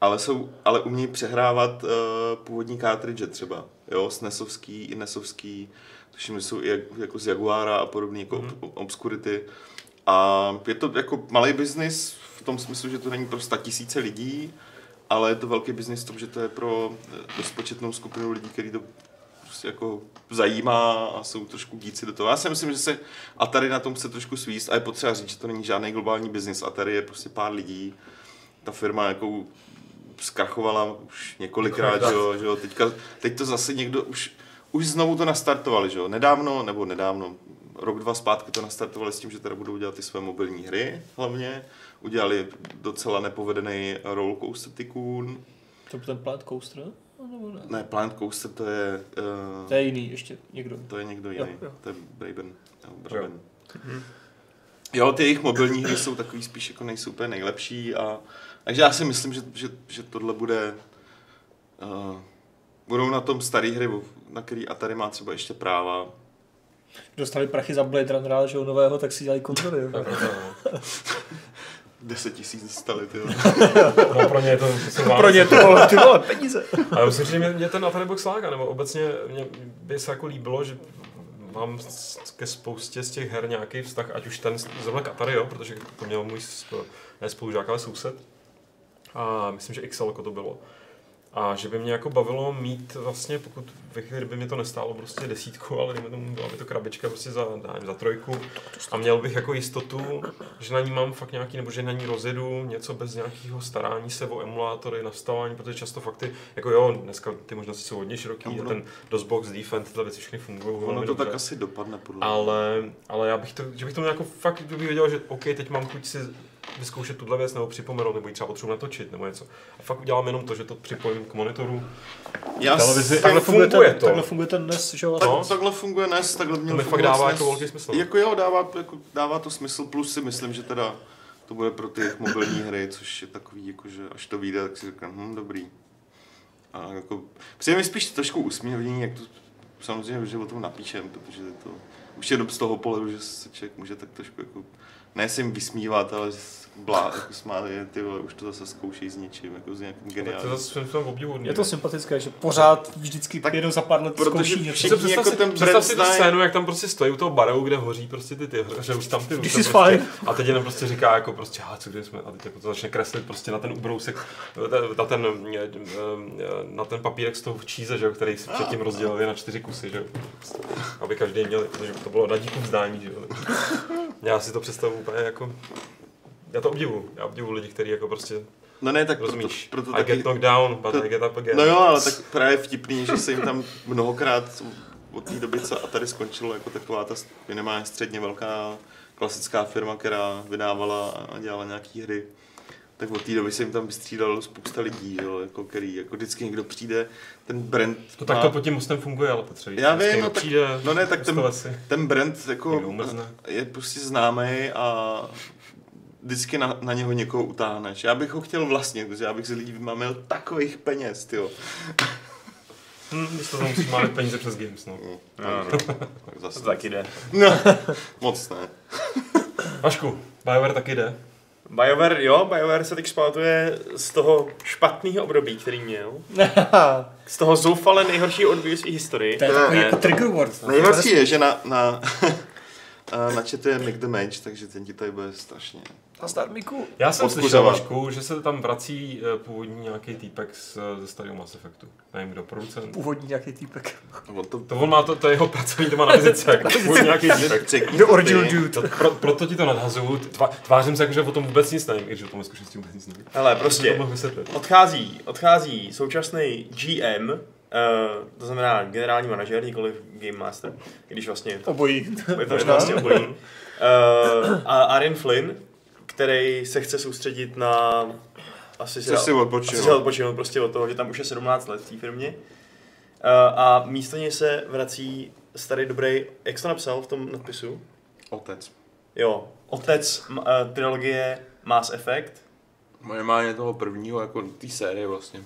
ale, jsou, ale umějí přehrávat uh, původní cartridge třeba, jo, SNESovský i NESovský, tuším, že jsou i jak, jako z Jaguara a podobný jako mm. Obscurity. A je to jako malý biznis v tom smyslu, že to není pro tisíce lidí, ale je to velký biznis v tom, že to je pro eh, dost početnou skupinu lidí, který to prostě jako zajímá a jsou trošku díci do toho. Já si myslím, že se Atari na tom chce trošku svíst a je potřeba říct, že to není žádný globální biznis. Atari je prostě pár lidí. Ta firma jako zkrachovala už několikrát, že jo, že jo. Teďka, teď to zase někdo už, už znovu to nastartovali, že jo. Nedávno, nebo nedávno, rok, dva zpátky to nastartovali s tím, že teda budou dělat ty své mobilní hry hlavně. Udělali docela nepovedený Roller Coaster Tycoon. To byl ten Planet Coaster? No, Nebo ne? Ne, Planet Coaster to je... Uh, To je jiný ještě někdo. to je někdo Jo, jiný. jo. To je Braben. Jo, Braben. Jo, ty jejich mobilní hry jsou takový spíš jako nejsou úplně nejlepší a takže já si myslím, že, že, že tohle bude uh, budou na tom staré hry, na který Atari má třeba ještě práva. Dostali prachy za Blade Runnera, že jo, nového, tak si dělají kontroly. jo. Tak, no. 10 tisíc dostali, ty. no, pro ně je to prostě Pro ně to, ty vole, peníze. Ale musím říct, že mě, mě ten Atari Box láká, nebo obecně mě by se jako líbilo, že mám ke spoustě z těch her nějaký vztah, ať už ten zrovna Atari, jo, protože to měl můj ne spolužák, ale soused. A myslím, že XL to bylo. A že by mě jako bavilo mít vlastně, pokud ve chvíli, kdyby mě to nestálo prostě desítku, ale dejme tomu, byla by to krabička prostě za, nevím, za trojku. A měl bych jako jistotu, že na ní mám fakt nějaký, nebo že na ní rozjedu něco bez nějakého starání se o emulátory, nastavování, protože často fakt ty, jako jo, dneska ty možnosti jsou hodně široký, a ten DOSBox, Defend, tyhle věci všechny fungují Ono to dobře. tak asi dopadne podle. Ale, ale já bych to, že bych to jako fakt, kdybych věděl, že OK, teď mám chuť si vyzkoušet tuhle věc, nebo připomenout, nebo ji třeba potřebuji natočit, nebo něco. A fakt udělám jenom to, že to připojím k monitoru. Já televizi- s- Takhle funguje, funguje ten, to. takhle funguje ten dnes, že jo? Tak, No. Takhle funguje NES, takhle měl To mi fakt dává NES. jako velký smysl. Jako jo, dává, jako, dává to smysl, plus si myslím, že teda to bude pro ty mobilní hry, což je takový, jako, že až to vyjde, tak si říkám, hm, dobrý. A jako, přijde mi spíš trošku usměvní, jak to samozřejmě, že o tom napíšem, protože je to už jenom z toho pohledu, že se člověk může tak trošku jako, ne si jim vysmívat, ale blá, jako smát, je, ty vole, už to zase zkouší s něčím, jako s nějakým to geniálním. je zase způsobem obdivuhodný. Je to sympatické, že pořád vždycky Tak, jednou za pár let protože zkouší něco. všichni- Představ, jako si, ten představ si tu scénu, jak tam prostě stojí u toho baru, kde hoří prostě ty ty, že už tam ty This is prostě, fine. A teď jenom prostě říká jako prostě, a co kde jsme, a teď jako to začne kreslit prostě na ten ubrousek, na ten, na ten papírek z toho číze, že jo, který si předtím rozdělili na čtyři kusy, že jo. Aby každý měl, protože to bylo na díku vzdání, že jo. Já si to představuji úplně jako, já to obdivu, já obdivu lidi, kteří jako prostě, No ne, tak proto, rozumíš, proto I taky, get knocked down, but to- I get up again. No jo, ale tak právě vtipný, že se jim tam mnohokrát od té doby, co a tady skončilo jako taková ta minimálně středně velká klasická firma, která vydávala a dělala nějaký hry, tak od té doby se jim tam vystřídalo spousta lidí, jo, jako který, jako vždycky někdo přijde, ten brand To tak to pod tím mostem funguje, ale Petře. Já vím, no tak- přijde, no ne, tak ten- ten brand jako je prostě známý a vždycky na, na něho někoho utáhneš. Já bych ho chtěl vlastnit, protože já bych si lidí vymamil takových peněz, tyjo. Hm, místo toho musíš mávat peníze přes Games, no. No, No, no. tak To zase. taky jde. No, moc ne. Vašku, BioWare taky jde. BioWare, jo, BioWare se teď vzpamatuje z toho špatného období, který měl. Z toho zoufale nejhoršího odbiju své historii. to je takový jako trigger word. Nejhorší je, že na, na, a na chatu je Mick the Mage, takže ten ti tady bude strašně. A Starmiku. Já jsem slyšel, Vašku, že se tam vrací eh, původní nějaký týpek z, ze starého Mass Effectu. Nevím, kdo, producent. Původní nějaký týpek. On to, To on má, to, to je jeho pracovní doma na vizice, jako původní nějaký týpek. The to original dude. To, pro, proto ti to nadhazuju, Tva, tvářím se jako, že o tom vůbec nic nevím, i když o tom ve skutečnosti vůbec nic nevím. Hele, To prostě vysvětlit. odchází, odchází současný GM, uh, to znamená generální manažer, nikoli Game Master, i když vlastně to, Obojí. je to vlastně obojí. Uh, a Aaron Flynn, který se chce soustředit na asi Chce si odpočinout. Asi si odpočinout prostě od toho, že tam už je 17 let v té firmě. Uh, a místo něj se vrací starý dobrý, jak jsi to napsal v tom nadpisu? Otec. Jo, otec uh, trilogie Mass Effect. Minimálně toho prvního, jako té série vlastně.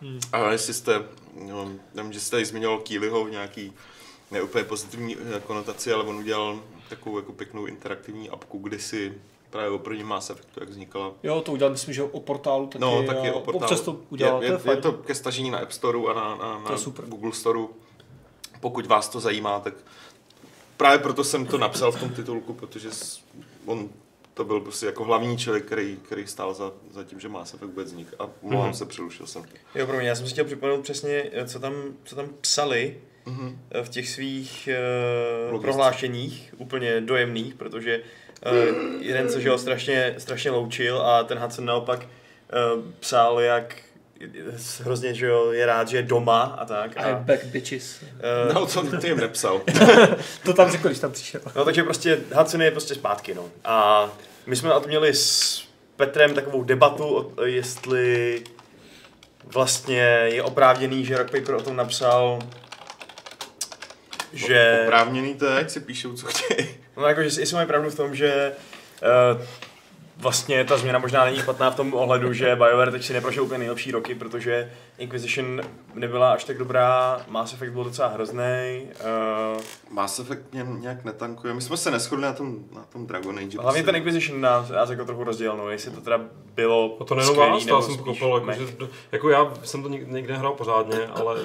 Hmm. A jestli jste, no, nevím, že jste tady zmiňoval Keelyho v nějaký neúplně pozitivní eh, konotaci, ale on udělal takovou jako pěknou interaktivní apku, kdy si právě o prvním Mass Effectu, jak vznikala. Jo, to udělal, myslím, že o portálu taky. No, taky o portálu. Občas to udělal, je, to je, je, to ke stažení na App Store a na, na, na. Google Store. Pokud vás to zajímá, tak právě proto jsem to napsal v tom titulku, protože on to byl prostě jako hlavní člověk, který, který stál za, za tím, že Mass Effect vůbec vznik. A omlouvám Mhm. se, přerušil jsem tě. Jo, pro mě, já jsem si chtěl připomenout přesně, eh, co tam, co tam psali Mhm. eh, v těch svých uh, prohlášeních, úplně dojemných, protože uh, jeden se že ho strašně, strašně loučil a ten Hudson naopak uh, psal, jak hrozně, že jo, je rád, že je doma a tak. I'm A, back, bitches. uh, No, co ty jim nepsal. To tam řekl, když tam přišel. No takže prostě Hudson je prostě zpátky, no. A my jsme na to měli s Petrem takovou debatu, o, jestli vlastně je oprávněný, že Rock Paper o tom napsal, že... Oprávněný to je, jak si píšou, co chtějí. No jako, že jestli mají pravdu v tom, že uh, vlastně ta změna možná není špatná v tom ohledu, že BioWare teď si neprošel úplně nejlepší roky, protože Inquisition nebyla až tak dobrá, Mass Effect byl docela hrozný. Uh, Mass Effect mě nějak netankuje. My jsme se neschodli na tom, na tom Dragon Age. hlavně ten Inquisition nás, nás jako trochu rozdělil, no, jestli to teda bylo O to nejenom vás, já jsem pochopil, jako, že, jako já jsem to nik- nikdy nehrál pořádně, ale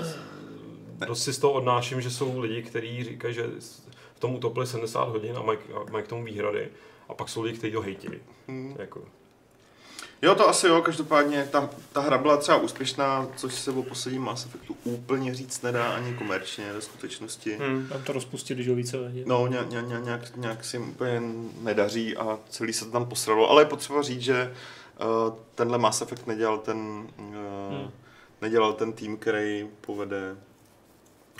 dost si z toho odnáším, že jsou lidi, kteří říkají, že v tom utopili 70 hodin a mají, a mají k tomu výhrady. A pak jsou lidi, kteří to hejtili. Hmm. Jako. Jo, to asi jo, každopádně ta, ta hra byla třeba úspěšná, což se o posledním Mass Effectu úplně říct nedá ani komerčně ve skutečnosti. Hmm. Tam to rozpustili, že více No, ně, ně, ně, nějak, nějak si úplně nedaří a celý se to tam posralo, ale je potřeba říct, že uh, tenhle Mass Effect nedělal ten, uh, Hmm. nedělal ten tým, který povede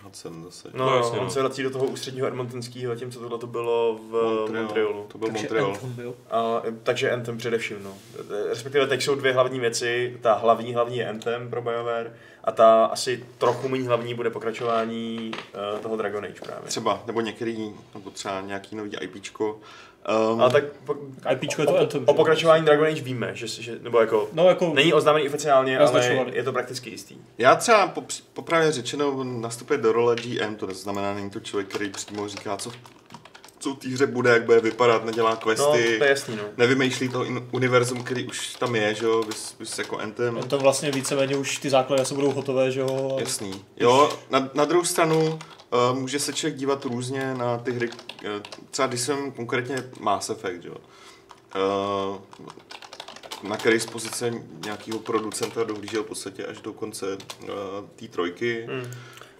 Hudson zase. No, No, jasně, on no. se vrací do toho ústředního Edmontonského, zatímco tohle to bylo v Montrealu. Montrealu. To byl Takže Montreal. Anthem byl. A, takže Anthem především, no. Respektive teď jsou dvě hlavní věci. Ta hlavní hlavní je Anthem pro BioWare a ta asi trochu méně hlavní bude pokračování uh, toho Dragon Age právě. Třeba, nebo některý, nebo třeba nějaký nový IPčko. Um, Ale tak po, IPčko je to Anthem. o pokračování Dragon Age víme, že, že nebo jako No jako, není oznámený oficiálně, ale je to prakticky jistý. Já třeba po, popravě řečeno nastupuje do role GM, to znamená, není to člověk, který přímo říká, co, co v té hře bude, jak bude vypadat, nedělá No, questy, to je jasný, no. nevymýšlí to univerzum, který už tam je, že jo, vys, vys jako Anthem. to vlastně víceméně už ty základy asi budou hotové, že jo. Jasný. Jo, na, na druhou stranu může se člověk dívat různě na ty hry, uh, třeba když jsem konkrétně Mass Effect, jo. Uh, na který z pozice nějakého producenta dohlížel v podstatě až do konce uh, té trojky. Hmm.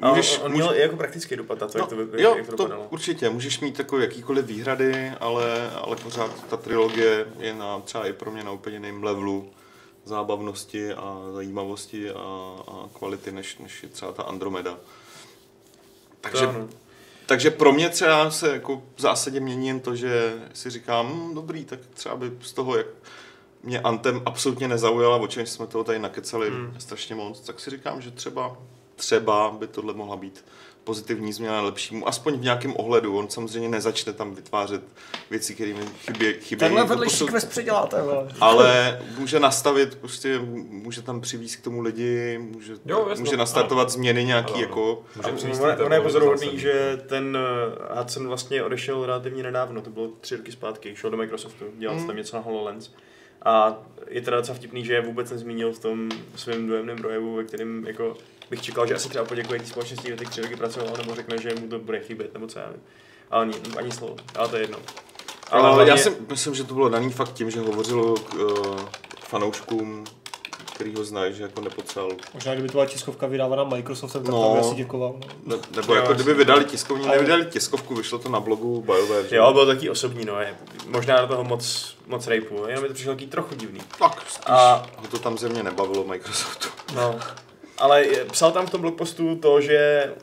A Můžeš, on, on může- měl i jako praktický dopad na to, No, jak to, vy- jo, jak to to určitě. Můžeš mít takové jakýkoliv výhrady, ale, ale pořád ta trilogie je na, třeba i pro mě na úplně jiném levelu zábavnosti a zajímavosti a, a kvality, než, než je třeba ta Andromeda. Takže To takže pro mě třeba se jako v zásadě mění jen to, že si říkám, hm, dobrý, tak třeba by z toho, jak mě Antem absolutně nezaujala, o čem jsme toho tady nakecali hmm. strašně moc, tak si říkám, že třeba, třeba by tohle mohla být pozitivní změna lepšímu, aspoň v nějakém ohledu. On samozřejmě nezačne tam vytvářet věci, které mi chybě, chybějí. Tenhle do vedlejší posud- quest předěláte, vole. ale může nastavit, prostě může tam přivést k tomu lidi, může, Jo, jasno, může nastartovat změny nějaký, Ano, ano. jako... Ono, je pozoruhodný, že ten eh, Hudson vlastně odešel relativně nedávno, to bylo tři roky zpátky, šel do Microsoftu, dělal Mm. mm. tam něco na HoloLens. A je teda docela vtipný, že je vůbec nezmínil v tom svém dojemném projevu, ve kterém jako bych čekal, že asi třeba poděkuje té společnosti, kde ty tři roky pracoval, nebo řekne, že mu to bude chybět, nebo co já vím. Ale ani, ani slovo, ale to je jedno. Ale hlavně- já si myslím, že to bylo daný fakt tím, že hovořilo k uh, fanouškům, který ho znají, že jako nepotřeboval. Možná kdyby to byla tiskovka vydávaná Microsoftem, tak No. no. by asi děkoval. No. Ne, nebo jako kdyby vydali tiskovní, Ale- nevydali tiskovku, vyšlo to na blogu BioWare. že? Jo, byl taky osobní, no, je, možná do toho moc, moc rejpu, jenom mi to přišlo taky trochu divný. Tak spíš A- ho to tam země nebavilo Microsoftu. No, ale je- psal tam v tom blogpostu to, že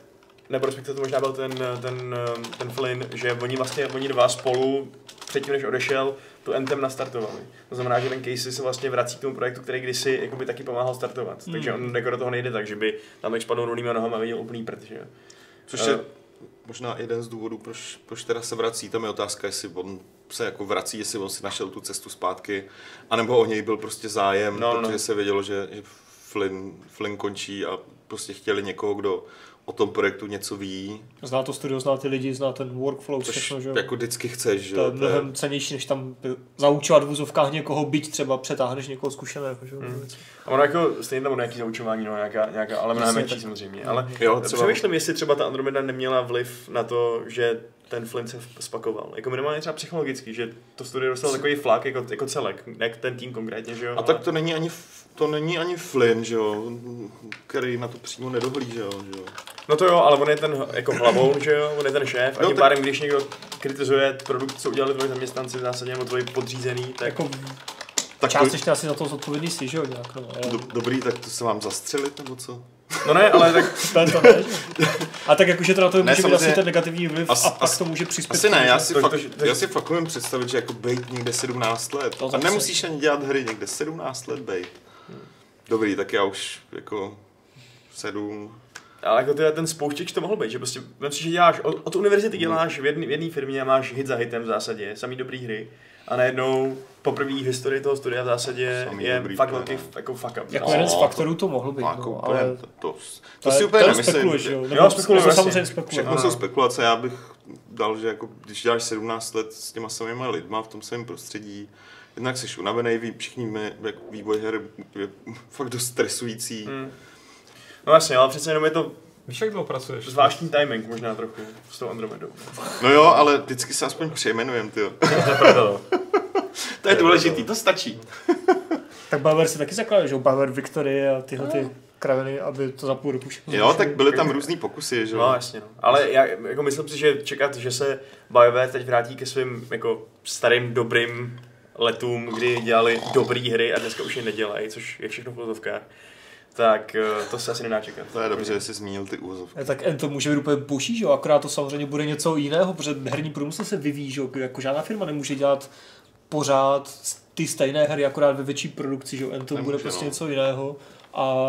nebo respektive to možná byl ten, ten, ten Flynn, že oni vlastně, oni dva spolu předtím, než odešel, tu Anthem nastartovali. To znamená, že ten Casey se vlastně vrací k tomu projektu, který kdysi jakoby taky pomáhal startovat. Hmm. Takže on jako do toho nejde tak, že by tam jak spadnou rovnýma nohama a viděl úplný prd, že. Což je Eh. možná jeden z důvodů, proč, proč teda se vrací. Tam je otázka, jestli on se jako vrací, jestli on si našel tu cestu zpátky, anebo o něj byl prostě zájem, No, no, no. protože se vědělo, že, že Flynn, Flynn končí a prostě chtěli někoho, kdo o tom projektu něco ví, Zná to studio, zná ty lidi, zná ten workflow, což všechno, že jo. jako vždycky chceš, že to je jo. to je- mnohem cenější, než tam zaučovat v vůzovkách někoho, byť třeba přetáhneš někoho zkušeného, že jo. Hmm. A ono jako stejně tam nějaký zaučování, no, nějaká, nějaká ale mnohem menší samozřejmě. Ale Jo, třeba, Přemýšlím, jestli třeba ta Andromeda neměla vliv na to, že ten Flynn se spakoval. Jako minimálně třeba psychologicky, že to studio dostalo takový flak jako, jako celek, ne ten tým konkrétně, že jo? a tak to není ani, to není ani Flynn, že jo, který na to přímo nedohlížel, že jo. No to jo, ale on je ten jako hlavou, že jo, on je ten šéf a No tím tak- pádem, když někdo kritizuje produkt, co udělali tvoji zaměstnanci v zásadě, nebo tvoji podřízený, tak Jako Tak částečně asi za to zodpovědný si, že jo, nějak, no. ale- do, dobrý, tak to se vám zastřelit, nebo co? No ne, ale tak To je to, ne? A tak jakože to na to Ne, může být samozřejmě- asi ten negativní vliv As- a pak as- to může přispět. Asi ne, já že- si, fakt, já si fakt umím představit, že jako bejt někde 17 let. To A zase- nemusíš ani dělat hry někde 17 let bejt. Dobrý, tak já už jako sedm. Ale jako ty, ten spouštěč to mohl být, že prostě, vem si, že děláš, od, od univerzity děláš v jedné v jedné firmě a máš hit za hitem v zásadě, samý dobrý hry. A najednou poprvé v historii toho studia v zásadě Samý je dobrý, fakt velký no. jako fuck up. Jako No, jeden z to- faktorů to mohl být, Jako no, úplně, ale to, to, to, si je- úplně to nemyslím. spekuluješ, jo. Jo, spekuluju, samozřejmě spekuluješ. Všechno jsou spekulace, já bych dal, že jako, když děláš 17 let s těma samýma lidma v tom svém prostředí, jednak jsi unavený, ví, všichni víme, jak vývoj her je fakt dost stresující. Hmm. No jasně, ale přece jenom je to Víš, jak dlouho pracuješ? zvláštní timing možná trochu s tou Andromedou. No jo, ale vždycky se aspoň přejmenujem, ty. To je důležitý, to stačí. Tak Bauer si taky zakládal, že jo, Bauer Victory a tyhle ty kraviny, aby to za půl roku všechno Jo, tak byly tam různý pokusy, že No jo. jasně, no. Ale já jako myslím si, že čekat, že se BioWare teď vrátí ke svým jako starým dobrým letům, kdy dělali dobré hry a dneska už je nedělají, což je všechno v tak eh, to se asi nedá čekat. To je dobře, že jsi zmínil ty úzovky. Eh, Tak to může být úplně boží, že jo, akorát to samozřejmě bude něco jiného, protože herní průmysl se vyvíjí, že jo, jako žádná firma nemůže dělat pořád ty stejné hry, akorát ve větší produkci, že jo, en to Nemůže, bude prostě no. něco jiného a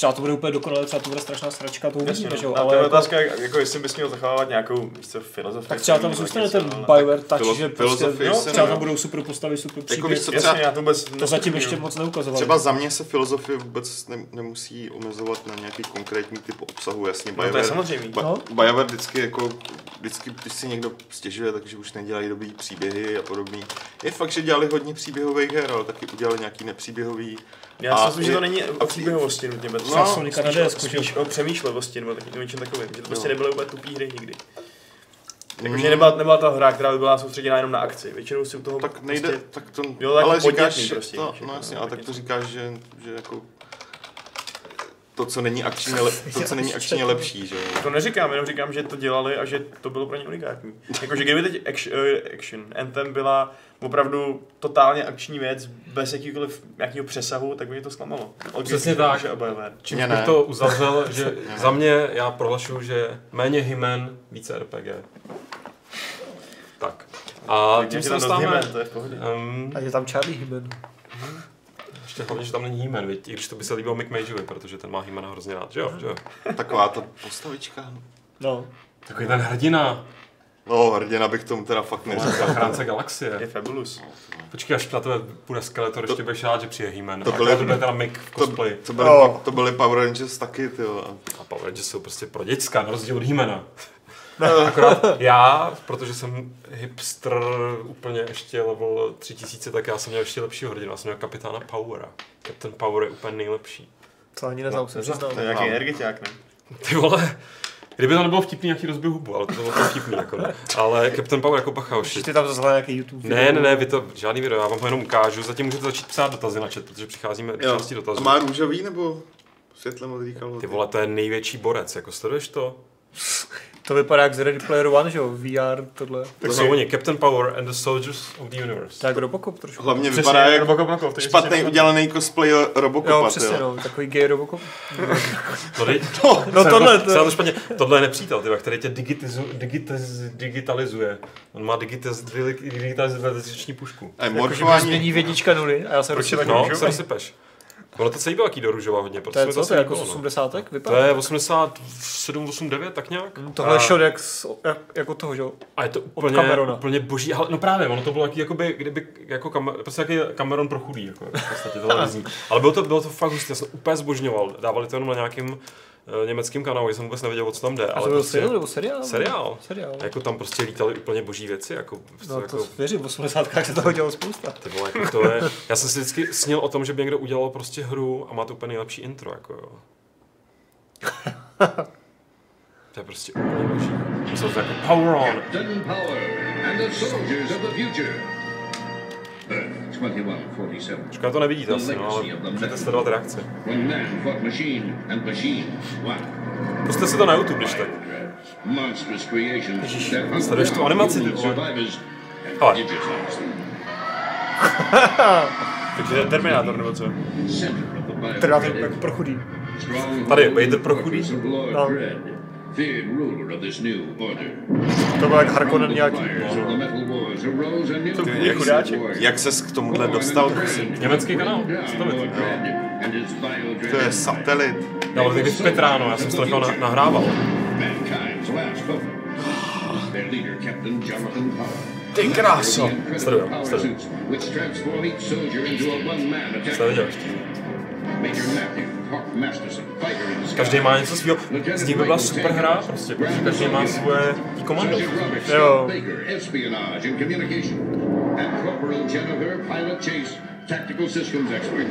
třeba to bude úplně dokonalé, třeba to bude strašná sračka, to uvidíme, že jo, ale ale to je jako, otázka, jako jestli bys měl zachovávat nějakou víš co, filozofii. tak třeba tam zůstane ten BioWare touch, že prostě, no, třeba tam budou super postavy, super Jako víš příběh, Jasně, třeba- já to vůbec to zatím ještě moc neukazovali. Třeba za mě se filozofie vůbec ne, nemusí omezovat na nějaký konkrétní typ obsahu, jasně. No to je BioWare- samozřejmě. Ba- No. BioWare vždycky jako, vždycky, když si někdo stěžuje, takže už nedělají dobrý příběhy a podobný. Je fakt, že dělali hodně příběhových her, ale taky udělali nějaký nepříběhový. Já si A myslím, že je- to není o příběhovosti nutně, bet- No, DSku, že jo. spíš o přemýšlevosti nebo taky něčem takovým, že to prostě No. nebyly úplně tupý hry nikdy. Mm, Jakože nebyla, nebyla ta hra, která by byla soustředěna jenom na akci. Většinou si u toho tak nejde, prostě, tak to, Jo, taky ale říkáš, prostě, to, no jasně, no, ale tak tak to říkáš, že, že jako to, co není akčně, le, to, co není akčně lepší, že. To neříkám, jenom říkám, že to dělali a že to bylo pro ně unikátní. Jakože kdyby teď action, action Anthem byla opravdu totálně akční věc, bez jakýkoliv nějakého přesahu, tak by mě to zklamalo. Přesně tak. Čím Mě bych ne. to uzavřel, že za mě já prohlašuju, že méně Hymen, více RPG. Tak. A tím se dostáváme... Um, A je tam Charlie Hymen. Ještě hlavně, že tam není Hymen, viď? i když to by se líbilo Mick Mageovi, protože ten má Hymena hrozně rád, že jo? Že jo? Taková ta postavička. No. Takový ten hrdina, No, hrdina bych tomu teda fakt neříkal. zachránce Je galaxie. fabulous. Počkej, až na tebe bude Skeletor, ještě budeš rád, že přijde Hymen. to To byly- byly... To teda Mick v To, cosplay. to, byly, Oh. pa- to byly Power Rangers taky, ty jo. A Power Rangers jsou prostě pro děcka, na rozdíl od Hymena. Akorát já, protože jsem hipster úplně ještě level 3000, tak já jsem měl ještě lepšího hrdinu. Já jsem měl kapitána Powera. Captain Power je úplně nejlepší. To ani neznám, se neznám. To je nějaký energetiák, ne? Ty vole, kdyby to nebylo vtipný, jaký rozbil hubu, ale to bylo to vtipný jako ne. Ale Captain Power jako bacha, Ještě ty tam zase nějaký YouTube Ne, ne, ne, vy to, žádný video, já vám ho jenom ukážu, zatím můžete začít psát dotazy na chat, protože přicházíme jo. části A dotazů. má růžový nebo světle modrý kalhoty? Ty vole, to je největší borec, jako sleduješ to? To vypadá jak z Ready Player One, že jo? VR, tohle. Tak jsou oni, Captain Power and the Soldiers of the Universe. Tak Robocop trošku. Hlavně Přesně, vypadá jak Robocop je špatný přesně- udělaný cosplay Robocopa, Jo, přesně, jo. no. Takový gay Robocop. To dej, No tohle, to, to, to špatně. Tohle je nepřítel, tyba, který tě digitizu, digitiz, digitalizuje. On má digitiz, digitalizační pušku. A jakože mi morfování, změní vědička nuly a já se tak No, se rozsypeš. Ono to celý byl jaký do růžova hodně, To je co, to je jako z no. 80. To je 87, 89, tak nějak. Tohle je A- shot jak, z, jak, jako toho, že jo? A je to úplně, úplně boží. Ale, no právě, ono to bylo jaký, jakoby, kdyby, jako kamer, prostě jaký Cameron pro chudý, jako, v podstatě televizní. Ale bylo to, bylo to fakt hustý, já jsem úplně zbožňoval. Dávali to jenom na nějakým německým kanálu, já jsem vůbec nevěděl, o co tam jde. A ale to byl prostě, film nebo seriál? seriál. Seriál. Jako tam prostě lítaly úplně boží věci, jako, prostě, No jako to věřím, v 80. se toho dělalo spousta. ty vole, jako to je, já jsem si vždycky snil o tom, že by někdo udělal prostě hru a má to úplně nejlepší intro, jako jo. To je prostě úplně boží. Jsou to jako power on. Captain Power and the soldiers of the future. Earth 2147. Škoda to nevidíte asi, no, ale můžete sledovat reakce. Puste si to na YouTube, když tak. Sleduješ tu animaci, ty vole? Ale. Takže to je Terminátor nebo co? Bible. jako pro chudý. Tady, Vader pro chudý. No. Dread. Feared ruler of this new order. To byl jak Harkonnen nějaký. je race of chudáček. jak ses k tomuhle dostal. Německý kanál, co to je? To je satelit. Já ale teď pět ráno, já jsem to nechal na, nahrával. Ty kráso. Sleduju, sleduju. Jste viděl ještě. Každý má něco svého. Z nich by byla super hra, prostě, protože každý má svoje tý komando. Jo. Baker, espionage and communication. And Corporal Jennifer, pilot chase, tactical systems expert.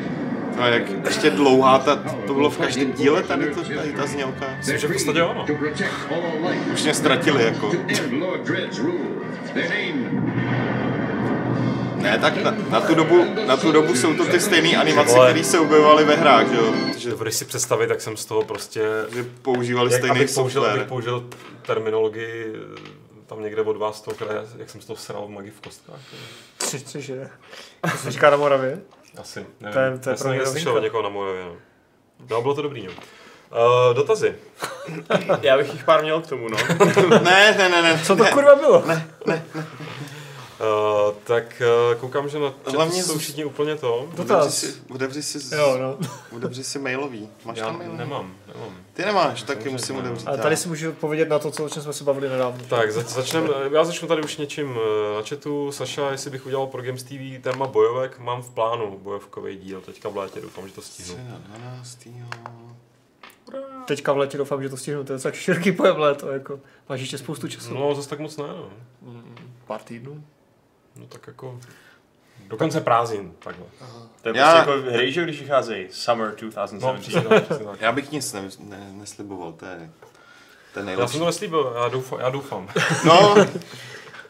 No a jak ještě dlouhá ta, to bylo v každém díle tady, to, tady ta znělka. Myslím, že v podstatě life. Už mě ztratili jako. Ne, tak na, na, tu dobu, na tu dobu jsou to ty stejné animace, Vole. které se objevovaly ve hrách, že jo? Protože Budeš si představit, tak jsem z toho prostě... že používali Jak, stejný abych, použil, software. abych použil terminologii eh, tam někde od vás toho kraje, jak jsem z toho sral v magii v kostkách. Což, což je. To se říká na Moravě. Asi, nevím. To je- to je Já jsem pro mě někde slyšel někoho na Moravě, no. No, bylo to dobrý, no. Uh, dotazy. Já bych jich pár měl k tomu, no. Ne, ne, ne, ne. Co to ne. kurva bylo? Uh, tak uh, koukám, že na Hlavně jsou z- všichni úplně to. Otevři Dotaz. si, otevři si, z- Jo, no. otevři si mailový. Máš Já tam mailový? nemám, nemám. Ty nemáš, taky Samozřejmě musím ne. otevřít. Ale já. tady si můžu odpovědět na to, co, o čem jsme se bavili nedávno. Tak, za, začnem, já začnu tady už něčím eh, na chatu. Saša, jestli bych udělal pro Games TV téma bojovek, mám v plánu bojovkový díl, teďka v létě, doufám, že to stihnu. 12. Teďka v létě doufám, že to stihnu. To je tak široký pojem léto, jako. Máš ještě spoustu času. No, zase tak moc ne, no. Pár týdnů. No tak jako... Dokonce prázdnin, takhle. To je Já- prostě jako hry, že když vycházejí. Summer No, 2017. přesně tak, přesně tak. Já bych nic ne, ne, nesliboval, to je, to je Já jsem to neslíbil, já doufám. Já doufám. No,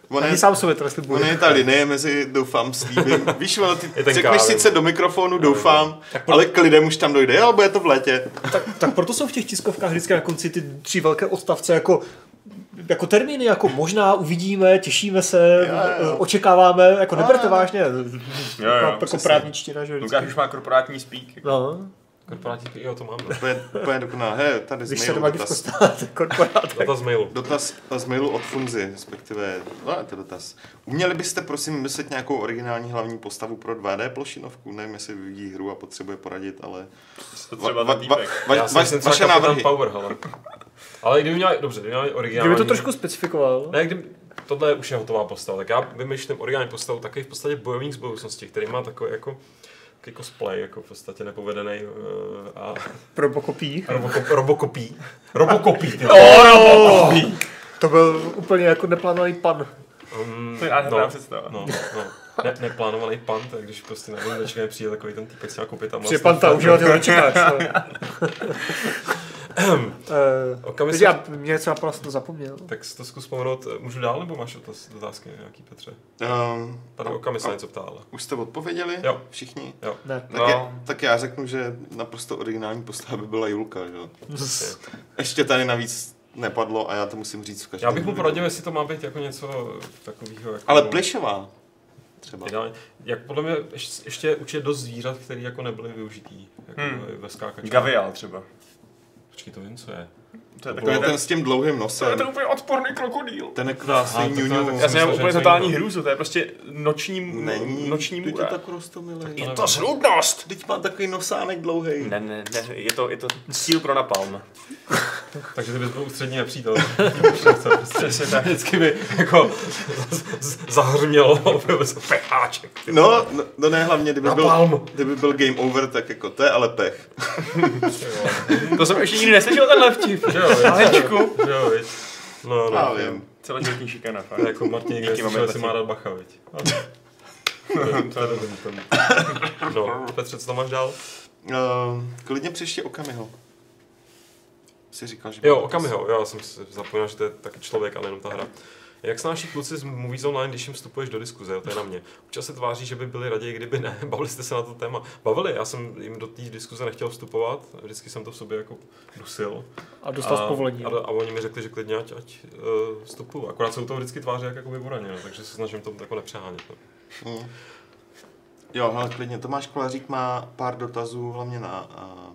Ona Ani je, sám sobě to ona je ta linie mezi doufám, slíbím. Víš, ono, ty řekneš sice do mikrofonu doufám, ale k lidem už tam dojde, jo, bude to v létě. Tak, tak proto jsou v těch tiskovkách vždycky na konci ty tři velké odstavce jako jako termíny, jako možná uvidíme, těšíme se, Jo, jo. očekáváme, jako neberte vážně. jo, jako, jako přesně. právničtina, že Lukáš už má korporátní speak. No, Korporátní, jo, to mám. Bude, bude dokonalé. He, tady z když se mailu doma divko dotaz. korporát. Data z mailu. Dotaz z mailu od Funzy, respektive, no je to dotaz. Uměli byste prosím vymyslet nějakou originální hlavní postavu pro 2D plošinovku? Nevím, jestli vyvíjí hru a potřebuje poradit, ale... To třeba Va- va- va- va- myslím třeba vaše návrhy. Power. Ale kdyby měli, dobře, kdyby měli originální... Kdyby to trošku specifikoval. Ne, kdyby, tohle už je hotová postava, tak já vymýšlím originální postavu, takový v podstatě bojovník z budoucnosti, který má takový jako takový cosplay, jako v podstatě nepovedený uh, a robokopí. Robokopí, ty. Oh! To byl úplně jako neplánovaný pan. Um, To je nádherná představa. No, no. Ne, neplánovaný pan, tak když prostě na vůbec přijde takový ten týpek s nějakou pětama. Přijde pan ta uživatel nečekáš. Se- já, mě něco napadlo, jsem to zapomněl. Tak si to zkus vzpomenout. Můžu dál, nebo máš otaz, otázky nějaký, Petře? Um, Tady Okami se něco ptala. už jste odpověděli? Jo. Všichni? Jo. Ne. Tak, No. je, tak já řeknu, že naprosto originální postava by byla Julka, že? jo. Ještě tady navíc nepadlo a já to musím říct v každém Já bych mu poradil, jestli to má být jako něco takového. Jako Ale plišová. Třeba. Ideálně. Jak podle mě ještě, ještě určitě dost zvířat, které jako nebyly využitý. Jako Hmm. ve. Gavial třeba. Počkej, to vím, co je. To je takový ten, ten s tím dlouhým to je nosem. ten úplně odporný krokodýl. Ten je krásný tak to je ňuňu. tak- Já jsem měl úplně totální hrůzu, to je prostě noční, Není. noční Teď je můra. tak rostomilý. Je To snudnost! Teď má takový nosánek dlouhý. Ne, ne, ne, je to, je to cíl pro napalm. Takže ty bys byl ústřední nepřítel. Přesně tak. Vždycky by jako zahrmělo pecháček. No, no, no ne, hlavně kdyby byl, Napalm. kdyby byl game over, tak jako to je ale pech. To jsem ještě nikdy neslyšel tenhle vtip. Že jo, viď? Alečku. Že jo, viď? No, no. Já vím. Celoživotní šikana, fakt. Jako Martin někde Díky, slyšel, máme jestli má rád bacha, viď? No. To je dobrý ten. No, Petře, co tam máš dál? Uh, klidně příště Okamiho. Jsi říkal, že... Jo, Okamiho, jo, já jsem si zapomněl, že to je taky člověk a nejenom ta hra. Jak snáší kluci z Movies Online, když jim vstupuješ do diskuze, jo, to je na mě. Občas se tváří, že by byli raději, kdyby ne. Bavili jste se na to téma. Bavili, já jsem jim do té diskuze nechtěl vstupovat, vždycky jsem to v sobě jako dusil. A dostal z povolení. A, a, oni mi řekli, že klidně ať, ať uh, vstupuju. Akorát jsou to vždycky tváře jak jako vyvoraně, no, takže se snažím to jako nepřehánět. No. Hmm. Jo, hele, klidně. Tomáš Kolařík má pár dotazů, hlavně na, a,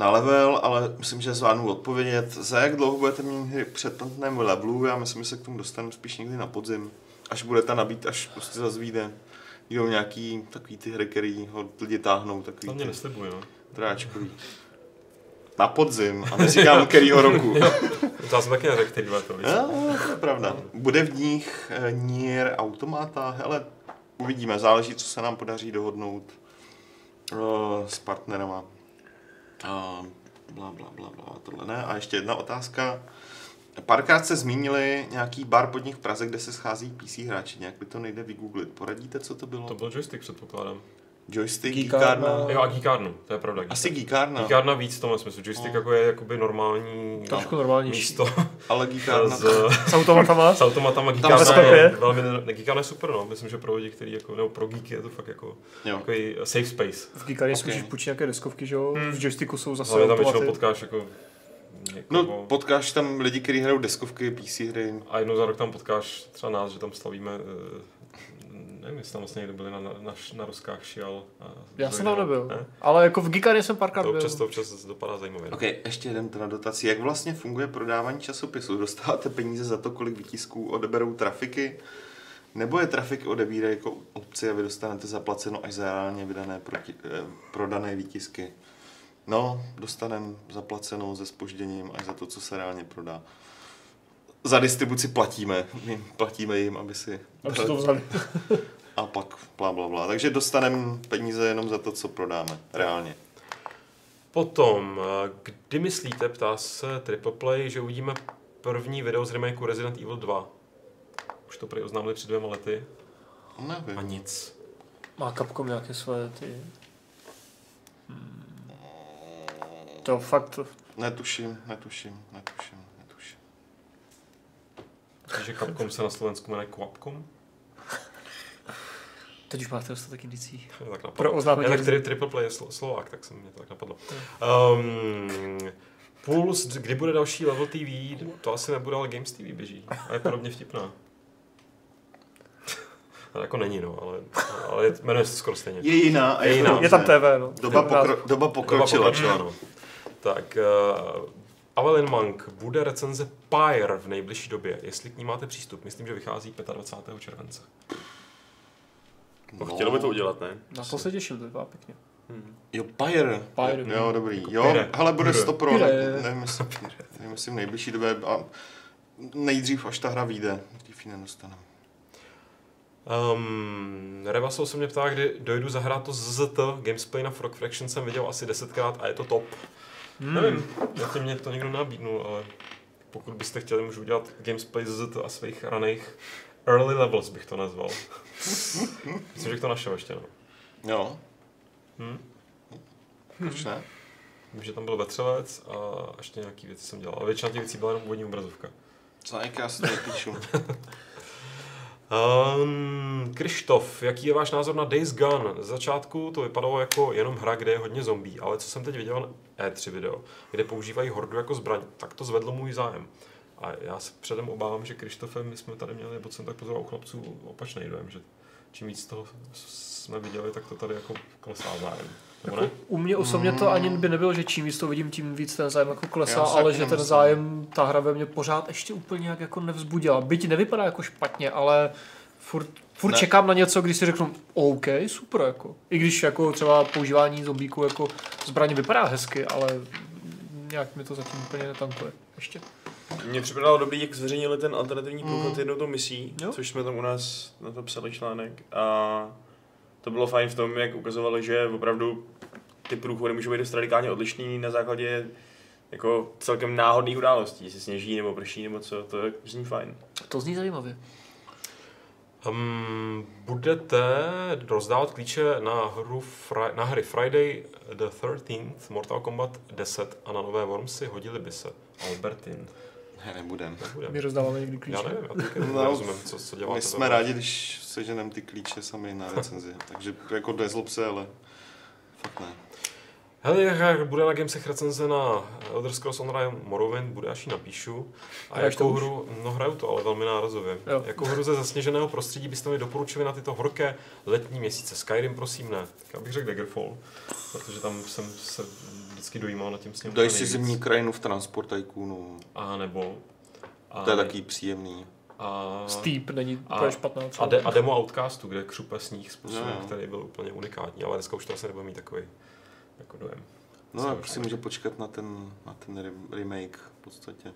na level, ale myslím, že zvládnu odpovědět. Za jak dlouho budete mít hry před tantném levelu? Já myslím, že se k tomu dostanu spíš někdy na podzim. Až bude ta nabít, až prostě zase vyjde. Jdou nějaký takový ty hry, který ho lidi táhnou, To takový mě ty neslibuji, no. dráčkový. Na podzim, a neříkám kterýho roku. To jsem taky neřekl, který to, to je pravda. Bude v nich eh, Nier Automata? Hele, uvidíme, záleží, co se nám podaří dohodnout uh, s partnerama. Uh, bla, bla, bla, bla, tohle ne. A ještě jedna otázka. Párkrát se zmínili nějaký bar pod nich v Praze, kde se schází PC hráči. Nějak by to nejde vygooglit. Poradíte, co to bylo? To byl joystick, předpokládám. Joystick, Geekárna. Geekárna. Jo, a Geekárnu, to je pravda. Asi Geekárna, Geekárna víc v tomhle smyslu. Joystick No. jako je jakoby normální Trošku normálnější. místo ale Geekárna. s, S automatama? s automatama. Geekárna sklepě? je velmi, ne, Geekárna je super, no. Myslím, že pro lidi, který jako, nebo pro geeky je to fakt jako Jo. takový safe space. V Geekary si Ok. můžeš půjčit nějaké deskovky, že jo? V joysticku jsou zase Hlavně tam většinou potkáš jako někoho. No, potkáš tam lidi, kteří hrajou deskovky, PC hry. A jednou za rok tam potkáš třeba nás, že tam slavíme, eh, nevím, jestli tam vlastně někdo byli na, na, na, na rozkách šial. A Já jsem tam nebyl. Ne? Ale jako v Geekary jsem párkrát To byl. občas, to občas dopadá zajímavě. no. Ok, ještě jeden teda dotaz. Jak vlastně funguje prodávání časopisu? Dostáváte peníze za to, kolik výtisků odeberou trafiky? Nebo je trafik odebírají jako opci a vy dostanete zaplaceno až za reálně vydané proti, eh, prodané výtisky? No, dostaneme zaplaceno se spožděním až za to, co se reálně prodá. Za distribuci platíme. My platíme jim, aby si... Aby si to vzali. A pak bla, bla, bla. Takže dostaneme peníze jenom za to, co prodáme. Reálně. Potom, kdy myslíte, ptá se Triple Play, že uvidíme první video z remakeu Resident Evil 2? Už to prý oznámili před dvěma lety. A Nevím. nic. Má Capcom nějaké své ty... Hmm. To fakt... Netuším, netuším, netuším, netuším. Víš, že Capcom se na Slovensku jmenuje Quapcom? Teď už máte dostatek indicí. Tak napadlo. Pro oznámení tak tri, triple play je Slo- Slovák, tak se mě to tak napadlo. Um, Puls, kdy bude další Level TV? To asi nebude, ale Games TV běží. A je podobně vtipná. Ale jako není, no, ale, ale je- jmenuje se skoro stejně. Je jiná a Je je, jiná. Je tam dobře. TV, no. Doba, Doba pokro, doba pokročila. Doba pokročila, no. Tak, uh, Avalin Monk bude recenze Pyre v nejbližší době, jestli k ní máte přístup. Myslím, že vychází 25. července. No, chtělo by to udělat, ne? Na to se těším, to vypadá pěkně. Jo, Pyre. Pyre. Jo, dobrý. Jo, Pyre. hele, bude Pyre. 100 pro, Pyre. ne, nevím, jestli, nevím, jestli v nejbližší době, a nejdřív, až ta hra vyjde, dřív ji nedostaneme. Um, Revasol se mě ptá, kdy dojdu zahrát to ZZT. Gamesplay na Frog Fraction jsem viděl asi desetkrát a je to top. Hmm. Nevím, zatím mě to někdo nabídnul, ale pokud byste chtěli, můžu udělat Gamesplay ZZT a svých raných early levels bych to nazval. Myslím, že to našel ještě, no. Jo. Hm? Proč ne? Vím, že tam byl vetřelec a ještě nějaký věci jsem dělal, ale většina těch věcí byla jenom úvodní obrazovka. Co já si to nepíšu. Um, Krištof, jaký je váš názor na Days Gone? Z začátku to vypadalo jako jenom hra, kde je hodně zombí, ale co jsem teď viděl na E3 video, kde používají hordu jako zbraň, tak to zvedlo můj zájem. A já se předem obávám, že Krištofe, my jsme tady měli, nebo jsem tak pozoroval u chlapců, opačný dojem, že čím víc toho jsme viděli, tak to tady jako klesá zájem. Nebo ne? Jako, u mě osobně to ani by nebylo, že čím víc to vidím, tím víc ten zájem jako klesá, ale že ten nemyslím. zájem ta hra ve mně pořád ještě úplně nějak jako nevzbudila. Byť nevypadá jako špatně, ale furt, furt Ne. čekám na něco, když si řeknu, OK, super, jako. I když jako třeba používání zombíků jako zbraně vypadá hezky, ale nějak mi to zatím úplně netankuje. Ještě. Mně připadalo dobrý, jak zveřejnili ten alternativní průchod jednou tou misí, Jo. což jsme tam u nás na to psali článek. A to bylo fajn v tom, jak ukazovali, že opravdu ty průchody můžou být dost radikálně odlišný na základě jako celkem náhodných událostí, jestli sněží nebo prší nebo co, to je zní fajn. To zní zajímavě. Um, budete rozdávat klíče na, hru Fri- na hry Friday the 13th, Mortal Kombat 10 a na nové Wormsy hodili by se. Albertin. Ne, nebudem. Nebudem. My rozdáváme někdy klíče. Já nevím, já No, nerozumím, co, co děláte. My jsme rádi, když seženeme ty klíče sami na recenzi. Takže jako nezlob se, ale fakt ne. Hele, jak bude na Gamesech recenze na Elder Scrolls Online Morrowind, bude až ji napíšu. A to jakou už? hru, no hraju to, ale velmi nárazově. Jo. Jakou hru ze zasněženého prostředí byste mi doporučili na tyto horké letní měsíce? Skyrim, prosím, ne. Tak já bych řekl Daggerfall, protože tam jsem se vždycky dojímal nad tím s ním. Daj úplně si zimní krajinu v Transport Tycoonu. A nebo... A, To je taky příjemný. A, Steep není A- úplně špatná. a, de, a demo Outcastu, kde křupe sníh způsobem, No, který byl úplně unikátní, ale dneska už to asi nebude mít takový jako dojem. No už si může počkat na ten, na ten re- remake v podstatě.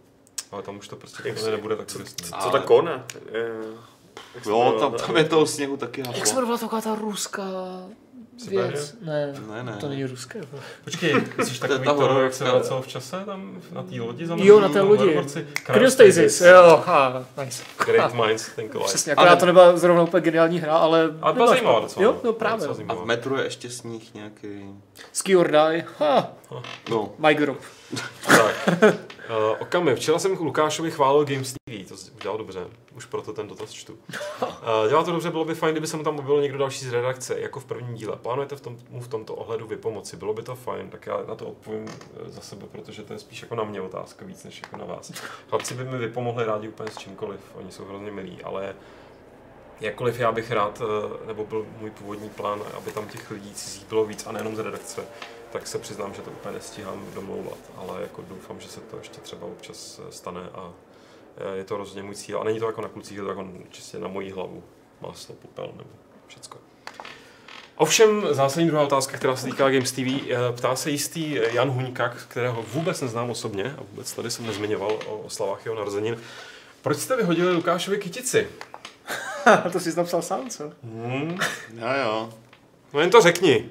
Ale tam už to prostě si- nebude tak turistní. Co ta kona? Jo, tam, ta- tam je toho sněhu taky Jak se jmenovala taková ta ruská? Věc? Ne, Ne, ne. to není ruské. Počkej, To je takový ta to, hororovka. jak se vracel v čase tam na té lodi? za Jo, na té lodi. Cryostasis, jo, ha, nice. Great minds think alike. Přesně, akorát Ale- to nebyla zrovna úplně geniální hra, ale... Ale byla zajímavá docela. Jo, no. no právě. A v metru je ještě sníh nějaký. Ski or die, ha, No, Mike Rob. Tak. Uh, Okami, včera jsem Lukášovi chválil Games TV, to udělal dobře, už proto ten dotaz čtu. Uh, dělá to dobře, bylo by fajn, kdyby se mu tam objevil někdo další z redakce, jako v prvním díle. Plánujete v tom, mu v tomto ohledu vypomoci, bylo by to fajn, tak já na to odpovím eh, za sebe, protože to je spíš jako na mě otázka víc než jako na vás. Chlapci by mi vypomohli rádi úplně s čímkoliv, oni jsou hrozně milí, ale jakkoliv já bych rád, eh, nebo byl můj původní plán, aby tam těch lidí cizích bylo víc a nejenom z redakce, tak se přiznám, že to úplně nestíhám domlouvat, ale jako doufám, že se to ještě třeba občas eh, stane a eh, je to rozhodně můj cíl. A není to jako na klucích, je to jako čistě na moji hlavu. Máslo, popel nebo všecko. Ovšem, zásadní druhá otázka, která se týká Games TV, eh, ptá se jistý Jan Huňka, kterého vůbec neznám osobně a vůbec tady jsem nezmiňoval o oslavách jeho narozenin. Proč jste vyhodili Lukášovi kytici? to jsi napsal sám, co? Hmm, jo jo. no jen to řekni.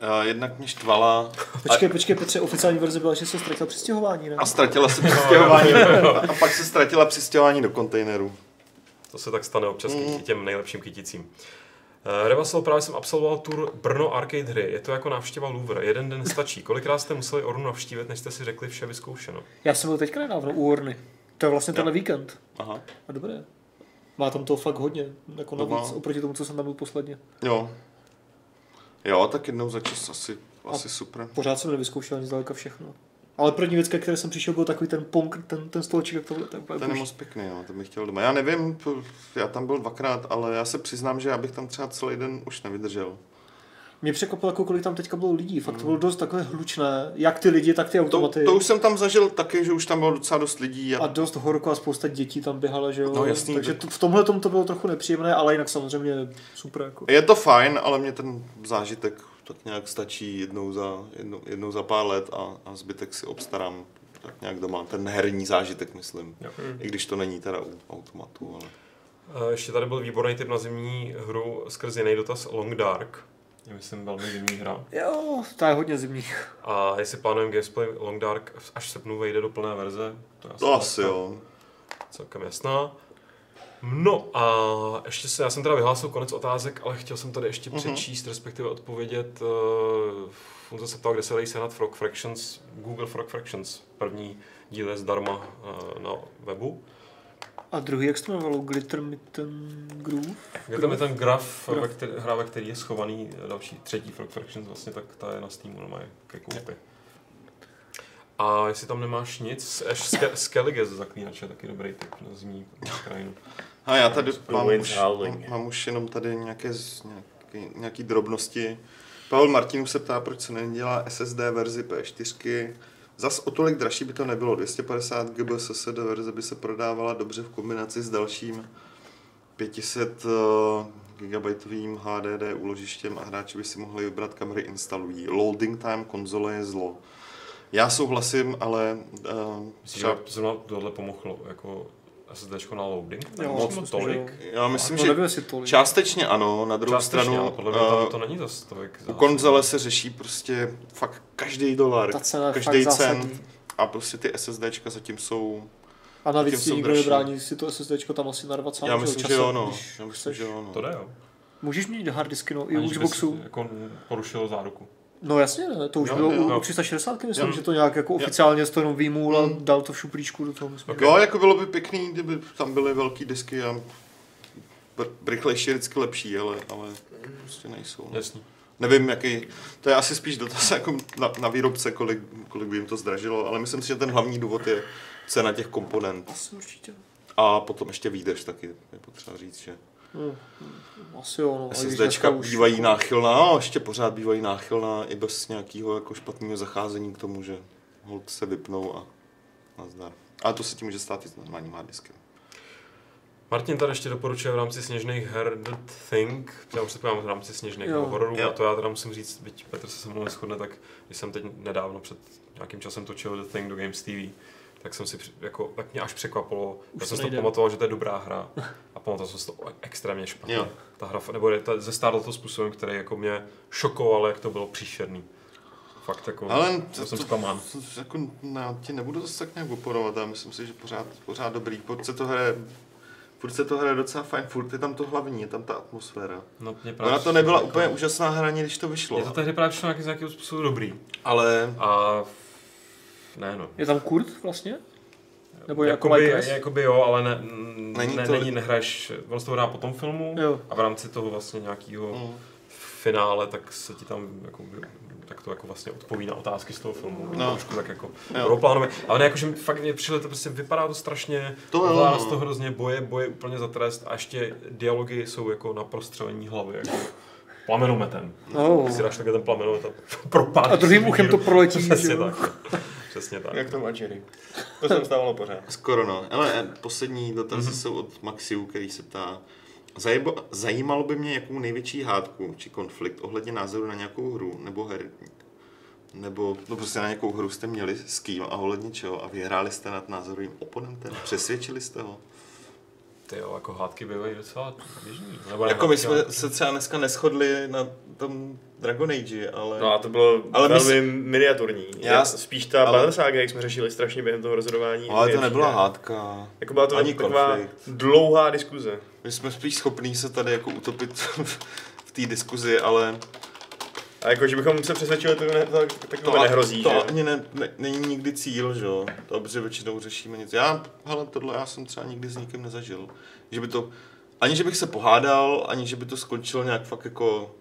A jednak mě štvala Počkej, počkej, Petře, oficiální verze byla, že se ztratil přistěhování, ne? a ztratila se přistěhování. a pak se ztratila přistěhování do kontejneru. To se tak stane občas mm. těm nejlepším kyticím. Uh, Revasol, právě jsem absolvoval tour Brno Arcade hry. Je to jako návštěva Louvre. Jeden den stačí. Kolikrát jste museli Ornu navštívit, než jste si řekli vše vyzkoušeno? Já jsem byl teďka nedávno u Orny. To je vlastně tenhle víkend. Aha. A dobré. Má tam toho fakt hodně, jako To navíc oproti tomu, co jsem tam byl posledně. Jo. Jo, tak jednou za čas asi, asi super. Pořád jsem nevyzkoušel ani zdaleka všechno. Ale první věc, které jsem přišel, byl takový ten pong, ten, ten stoleček, jak tohle. Tak Ten je moc pěkný, jo, to bych chtěl doma. Já nevím, já tam byl dvakrát, ale já se přiznám, že já bych tam třeba celý den už nevydržel. Mě překvapilo, jako kolik tam teďka bylo lidí. Fakt to bylo dost takové hlučné. Jak ty lidi, tak ty To, automaty. to už jsem tam zažil taky, že už tam bylo docela dost lidí. A A, dost horko a spousta dětí tam běhala, že jo. No, jasný, Takže to- to, v tomhle tom to bylo trochu nepříjemné, ale jinak samozřejmě super. Jako. je to fajn, ale mě ten zážitek tak nějak stačí jednou za, jednou, jednou za pár let a, a zbytek si obstarám tak nějak doma. Ten herní zážitek, myslím. Jo. I když to není teda u automatu, ale... Eh, Ještě tady byl výborný tip na zimní hru skrz jiný dotaz Long Dark. Je myslím velmi zimní hra. Jo, to je hodně zimní. A jestli plánujeme gameplay Long Dark až v srpnu vejde do plné verze, to je To asi jo. celkem jasná. No a ještě se, já jsem teda vyhlásil konec otázek, ale chtěl jsem tady ještě Mhm. přečíst, respektive odpovědět. Uh, Funza se ptal, kde se dají sehnat Frog Fractions, Google Frog Fractions. První díl je zdarma uh, na webu. A druhý, jak se to jmenovalo? Glitter Mitten Groove? Je tam je ten graf, Graf. ve který, hra, ve který je schovaný další třetí Frog Fractions, vlastně tak ta je na Steamu normálně ke koupi. A jestli tam nemáš nic, až Ske- Skellige ze zaklínače, taky dobrý tip na zimní krajinu. A já tady mám už, mám, mám už jenom tady nějaké, nějaký, nějaký drobnosti. Pavel Martinů se ptá, proč se nedělá SSD verzi P4. Zas o tolik dražší by to nebylo. 250 GB SSD verze by se prodávala dobře v kombinaci s dalším 500 GB HDD úložištěm a hráči by si mohli vybrat kamery instalují. Loading time konzole je zlo. Já souhlasím, ale uh, Myslím, že zrovna tohle pomohlo, jako SSD na loading? Jo, moc moc, tolik. že já myslím, no, že nevím, tolik. Částečně ano, na druhou Částečně, stranu ale podle mě tam eh, to není zas tolik. u konzole se řeší prostě fakt každý dolar, každý zásadní. a prostě ty SSDčka zatím jsou, A navíc ti nikdo nebrání si to SSDčko tam asi na 20 já myslím, že jo, no. Já myslím, chceš. že jo, no. To jde, jo. Můžeš mít harddisky, no, i u Xboxu. Jako porušil záruku. No jasně, ne, to už Jo, bylo jo. u, u 360, myslím, Jo. že to nějak jako oficiálně to jenom výmul a dal to v šuplíčku do toho, myslím. Jo, jako bylo by pěkný, kdyby tam byly velký disky a br- rychlejší je vždycky lepší, ale, ale prostě nejsou. No. Jasný. Nevím, jaký, to je asi spíš dotaz jako na, na výrobce, kolik, kolik by jim to zdražilo, ale myslím si, že ten hlavní důvod je cena těch komponent. Asi určitě. A potom ještě výdrž taky, je potřeba říct, že No, asi jo, no. SSDčka už- bývají náchylná, no, ještě pořád bývají náchylná i bez nějakého jako špatného zacházení k tomu, že hold se vypnou a nazdar. Ale to se tím může stát i s normálním hardiskem. Martin tady ještě doporučuje v rámci sněžných her The Thing, já už se v rámci sněžných hororů a to já teda musím říct, byť Petr se se mnou neschodne, tak když jsem teď nedávno před nějakým časem točil The Thing do Games TV, tak jsem si jako, tak mě až překvapilo, Už já to jsem si to pamatoval, že to je dobrá hra a pamatoval jsem si to extrémně špatně. Jo. Ta hra, nebo je to, zestárlo to způsobem, který jako mě šokoval, jak to bylo příšerný. Fakt jako, Ale to, jsem zklamán. to, to, jako, ne, já ti nebudu zase tak nějak oporovat, já myslím si, že pořád, pořád dobrý. Furt se to hraje, furt se to hraje docela fajn, furt je tam to hlavní, je tam ta atmosféra. No, mě Ona to nebyla úplně úžasná hra, ani když to vyšlo. Je to tehdy právě přišlo nějaký z nějakého způsobu dobrý. Ale A ne no. Je tam Kurt vlastně? Nebo jako jakoby, Mike West? jakoby jo, ale ne, Není není, ne, to- není nehraješ, on se to hrá po tom filmu Jo. a v rámci toho vlastně nějakého mm, finále, tak se ti tam jako, tak to jako vlastně odpoví na otázky z toho filmu. No. Trošku tak jako Jo. roleplanové. Ale ne, jakože fakt mě přišlo, to prostě vypadá to strašně, To jo, no. to hrozně, boje, boje úplně za trest a ještě dialogy jsou jako na prostřelení hlavy, jako plamenometem. Oh. Když si dáš takhle ten plamenomet a propálíš A druhým uchem to proletí, Přesně tak. Přesně tak. Jak to má Jerry. To jsem stávalo pořád. skoro no. Ale eh, poslední dotazy Mhm. jsou od Maxiu, který se ptá, Zajebo, zajímalo by mě, jakou největší hádku či konflikt ohledně názoru na nějakou hru nebo her, nebo no prostě na nějakou hru jste měli s kým a ohledně čeho a vyhráli jste nad názorovým oponentem, přesvědčili jste ho. Ty jo, jako hádky bývají docela běžný. Nebo ne Jako my jsme se třeba dneska neschodli na tom Dragon Age, ale... No a to bylo Ale my velmi miniaturní. Já spíš ta ale- Battle Saga, jak jsme řešili strašně během toho rozhodování. ale to nebyla ne? hádka. Jako byla to Ani taková konflikt. dlouhá diskuze. My jsme spíš schopní se tady jako utopit v té diskuzi, ale A jako, že bychom se přesvědčili, to, ne, to, tak to, nehrozí, to že? ani ne, ne, není nikdy cíl, že jo. To, protože většinou řešíme nic. Já, hele, tohle já jsem třeba nikdy s nikým nezažil. Že by to, ani že bych se pohádal, ani že by to skončilo nějak fakt jako